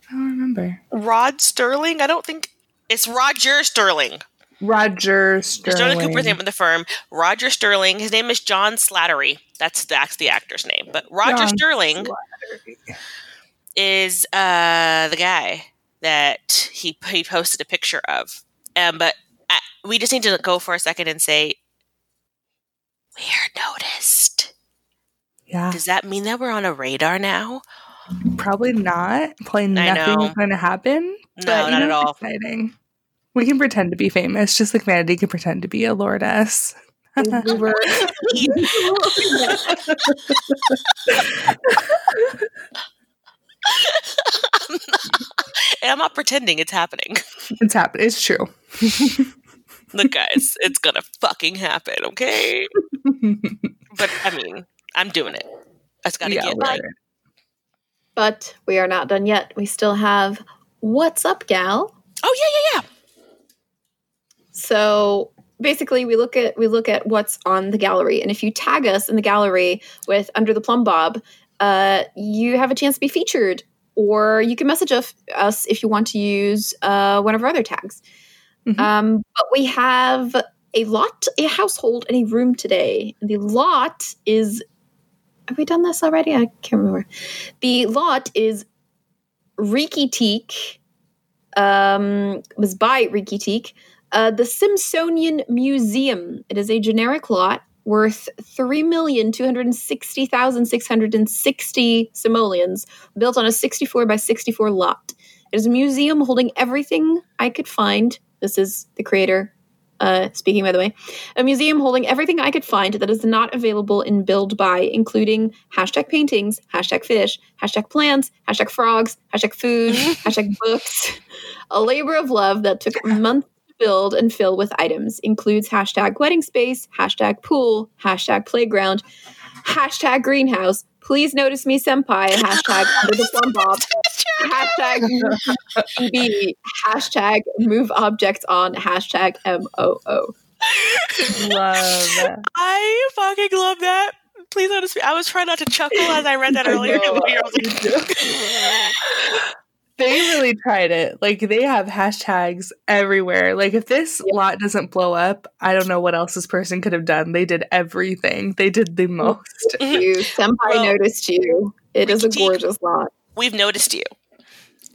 I don't remember. Rod Sterling. I don't think it's Roger Sterling. Roger Sterling. Sterling Cooper's name of the firm. Roger Sterling. His name is John Slattery. That's that's the actor's name. But Roger John Sterling is uh, the guy that he he posted a picture of. Um, but uh, we just need to go for a second and say we're noticed. Yeah, Does that mean that we're on a radar now? probably not. Probably I nothing know. is going to happen. No, But, not know, at all. Exciting. We can pretend to be famous, just like Vanity can pretend to be a lordess. We were <laughs> <laughs> <laughs> <laughs> And I'm not pretending it's happening. It's happening. It's true. <laughs> Look, guys, it's gonna fucking happen, okay? But I mean, I'm doing it. I just gotta yeah, get we're- like, but we are not done yet. We still have What's Up, Gal? oh yeah, yeah, yeah. So basically we look at we look at what's on the gallery and if you tag us in the gallery with under the plum bob uh, you have a chance to be featured or you can message us, if you want to use uh, one of our other tags. Mhm. um, but we have a lot a household and a room today. The lot is have we done this already? I can't remember. The lot is Riki Teak um, was by Riki Teak uh, the Simpsonian Museum. It is a generic lot worth 3,260,660 simoleons, built on a 64 by 64 lot. It is a museum holding everything I could find. This is the creator Uh, speaking, by the way, a museum holding everything I could find that is not available in Build Buy, including hashtag paintings, hashtag fish, hashtag plants, hashtag frogs, hashtag food, <laughs> hashtag books. A labor of love that took months build and fill with items includes hashtag wedding space, hashtag pool, hashtag playground, hashtag greenhouse. Please notice me, senpai. Hashtag under the plum bob. Hashtag BB. Hashtag move objects on. Hashtag MOO. Love. I fucking love that. Please notice me. I was trying not to chuckle as I read that <laughs> I earlier. know, <laughs> I was like, <laughs> They really tried it. Like they have hashtags everywhere. Like if this lot doesn't blow up, I don't know what else this person could have done. They did everything. They did the mm-hmm. most. <laughs> You, senpai Well, noticed you. It is a Rikichi- gorgeous lot. We've noticed you.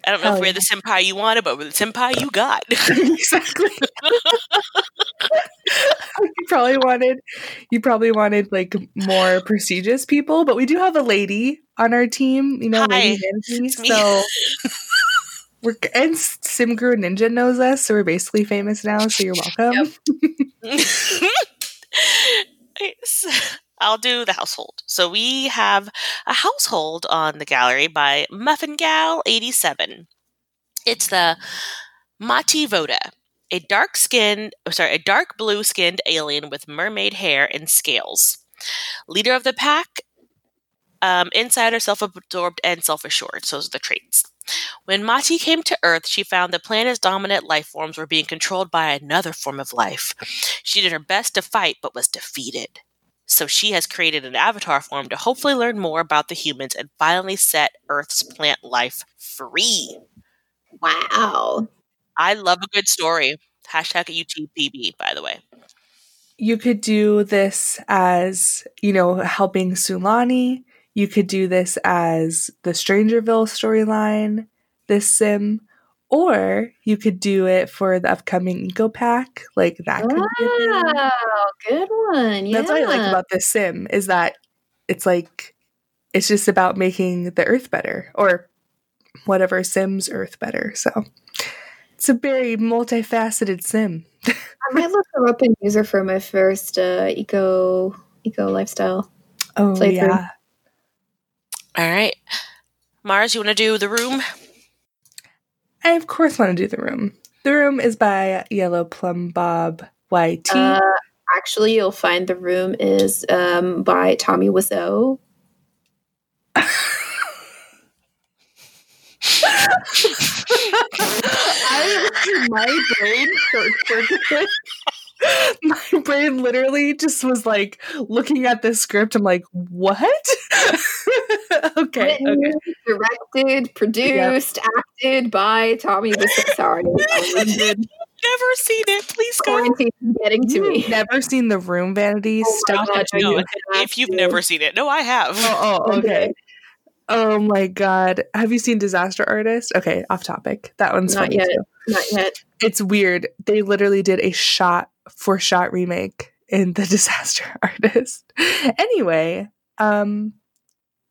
I don't know Hell if we're yeah. the senpai you wanted, but we're the senpai you got. <laughs> exactly. you probably wanted you probably wanted like more prestigious people, but we do have a lady on our team, you know, Hi, Lady Nancy. So <laughs> we're and Simguru Ninja knows us, so we're basically famous now, so you're welcome. Yes. <laughs> I'll do the household. So we have a household on the gallery by Muffin Gal 87. It's the Mati Voda, a dark skinned, oh, sorry, a dark blue skinned alien with mermaid hair and scales. Leader of the pack, um, insider, self absorbed, and self assured. Those are the traits. When Mati came to Earth, she found the planet's dominant life forms were being controlled by another form of life. She did her best to fight, but was defeated. So she has created an avatar form to hopefully learn more about the humans and finally set Earth's plant life free. Wow. I love a good story. Hashtag UTPB, by the way. You could do this as, you know, helping Sulani. You could do this as the Strangerville storyline, this sim, or you could do it for the upcoming Eco Pack. Like that could be a thing. Wow. Good one. Yeah. That's what I like about this sim is that it's like it's just about making the earth better or whatever sims earth better. So it's a very multifaceted sim. <laughs> I might look her up and use her for my first uh, eco eco lifestyle. Oh Playthrough. yeah. All right. Mars, you want to do the room? I of course want to do the room. The room is by Yellow Plum Bob YT. Uh, actually, you'll find the room is um, by Tommy Wiseau. <laughs> I, my brain short circuited. <laughs> My brain literally just was like looking at this script. I'm like, what? <laughs> okay, Written, okay. directed, produced, acted by Tommy Wiseau. Sorry, I was. Never seen it. Please go. quarantine is getting to me. Never seen the room, Vanity? Oh Stop God, it. no, No, if- you've do never seen it. No, I have. Oh, oh, <laughs> Okay. okay. Oh my god. Have you seen Disaster Artist? Okay, off topic. That one's Not funny yet. too. Not yet. It's weird. They literally did a shot for shot remake in the <laughs> Disaster Artist. anyway, um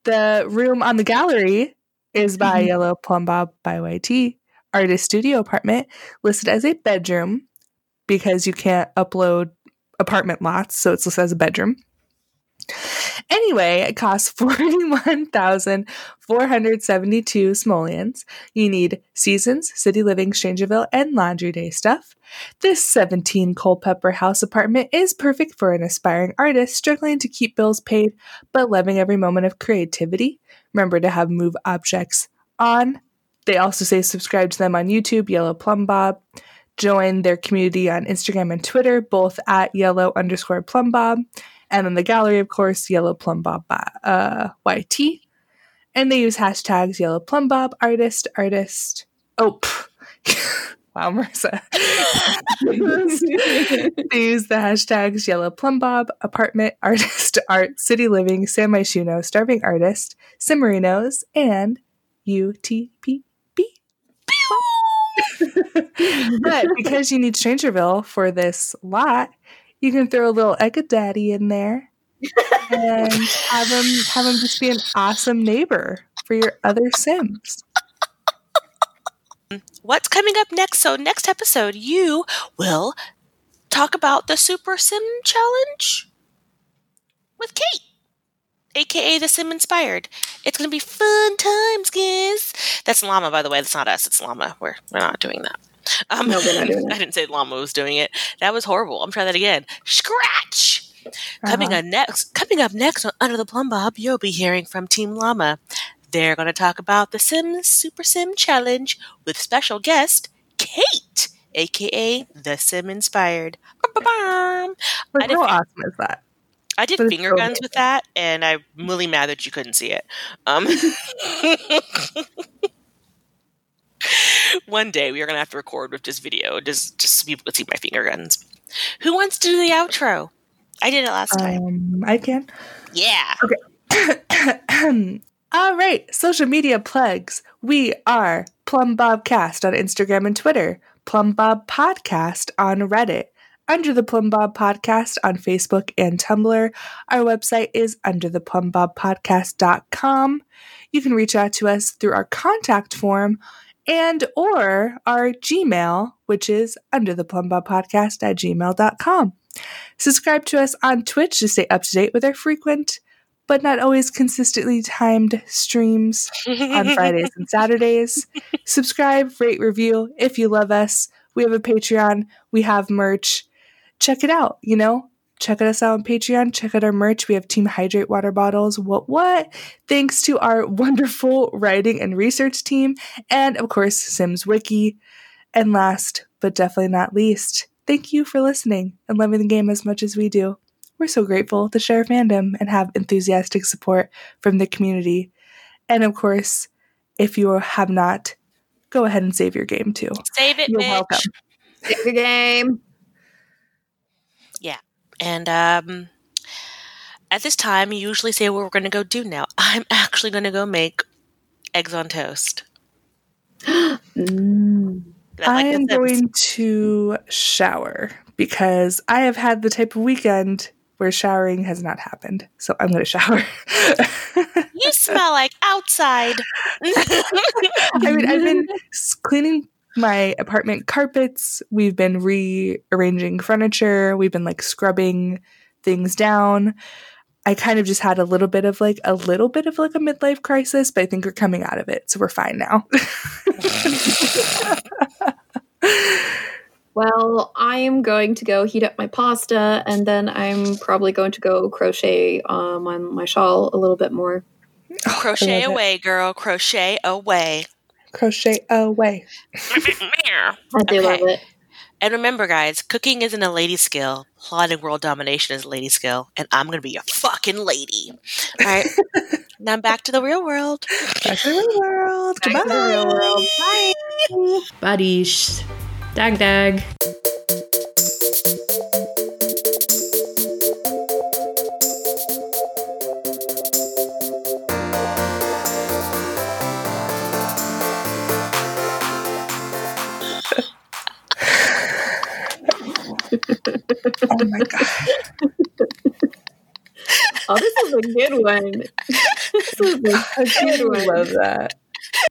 the room on the gallery is by Mhm. Yellow Plum Bob by YT. Artist studio apartment listed as a bedroom because you can't upload apartment lots, so it's listed as a bedroom. Anyway, it costs <laughs> 41,472 simoleons. You need seasons, city living, Strangerville, and laundry day stuff. This 17 Culpepper house apartment is perfect for an aspiring artist struggling to keep bills paid but loving every moment of creativity. Remember to have move objects on. They also say subscribe to them on YouTube, Yellow Plum Bob. Join their community on Instagram and Twitter, both at yellow underscore plum bob. And then the gallery, of course, Yellow Plum Bob uh, YT. And they use hashtags Yellow Plum Bob, artist, artist. Oh, <laughs> wow, Marissa. <laughs> they use the hashtags Yellow Plum Bob, apartment, artist, art, city living, San Myshuno, starving artist, Simerinos, and UTP. but because you need Strangerville for this lot, you can throw a little Eka Daddy in there and have him have him just be an awesome neighbor for your other Sims. What's coming up next? So, next episode, you will talk about the Super Sim Challenge with Kate, aka the Sim Inspired. It's gonna be fun times, guys. That's Llama, by the way. That's not us. It's Llama. We're we're not doing that. Um, No, we're not doing <laughs> I didn't say Llama was doing it. That was horrible. I'm trying that again. Scratch. Coming Uh-huh. up next, coming up next on Under the Plumbob, you'll be hearing from Team Llama. They're going to talk about the Sims Super Sim Challenge with special guest Kate, aka the Sim Inspired. Like, I did how awesome is that? I did finger so guns with that, and I'm really mad that you couldn't see it. Um, <laughs> <laughs> <laughs> one day we are going to have to record with just video, just just so people can see my finger guns. Who wants to do the outro? I did it last time. Um, I can. Yeah. Okay. <coughs> All right, social media plugs. We are Plum Bob Cast on Instagram and Twitter, Plum Bob Podcast on Reddit, Under the Plumbob Podcast on Facebook and Tumblr. Our website is under the undertheplumbobpodcast.com. You can reach out to us through our contact form and or our Gmail, which is undertheplumbobpodcast at gmail.com. Subscribe to us on Twitch to stay up to date with our frequent, but not always consistently timed streams on Fridays and <laughs> Saturdays. Subscribe, rate, review if you love us. We have a Patreon, we have merch. Check it out, you know? Check us out on Patreon. Check out our merch. We have Team Hydrate water bottles. What, what? Thanks to our <laughs> wonderful writing and research team, and of course, Sims Wiki. And last, but definitely not least, thank you for listening and loving the game as much as we do. We're so grateful to share fandom and have enthusiastic support from the community. And of course, if you have not, go ahead and save your game too. Save it, You're bitch. welcome. Save your game. And um, at this time, you usually say what we're going to go do now. <laughs> I'm actually going to go make eggs on toast. <gasps> Mm. I am going to shower because I have had the type of weekend where showering has not happened. So I'm going to shower. You smell like outside. <laughs> I mean, I've been <laughs> cleaning my apartment carpets. We've been rearranging furniture. We've been like scrubbing things down. I kind of just had a little bit of like a little bit of like a midlife crisis, but I think we're coming out of it. So we're fine now. <laughs> Well, I am going to go heat up my pasta, and then I'm probably going to go crochet um, on my shawl a little bit more. Crochet love it. away, girl. Crochet away. Crochet away. <laughs> I do Okay. love it. And remember, guys, cooking isn't a lady skill. Plotting world domination is a lady skill. And I'm going to be a fucking lady. All right. <laughs> now back to the real world. Back to the real world. Back to the real world. Bye. Buddies. Dag dag. Oh my god. Oh, this is a good one. <laughs> this is a I good do one. love that.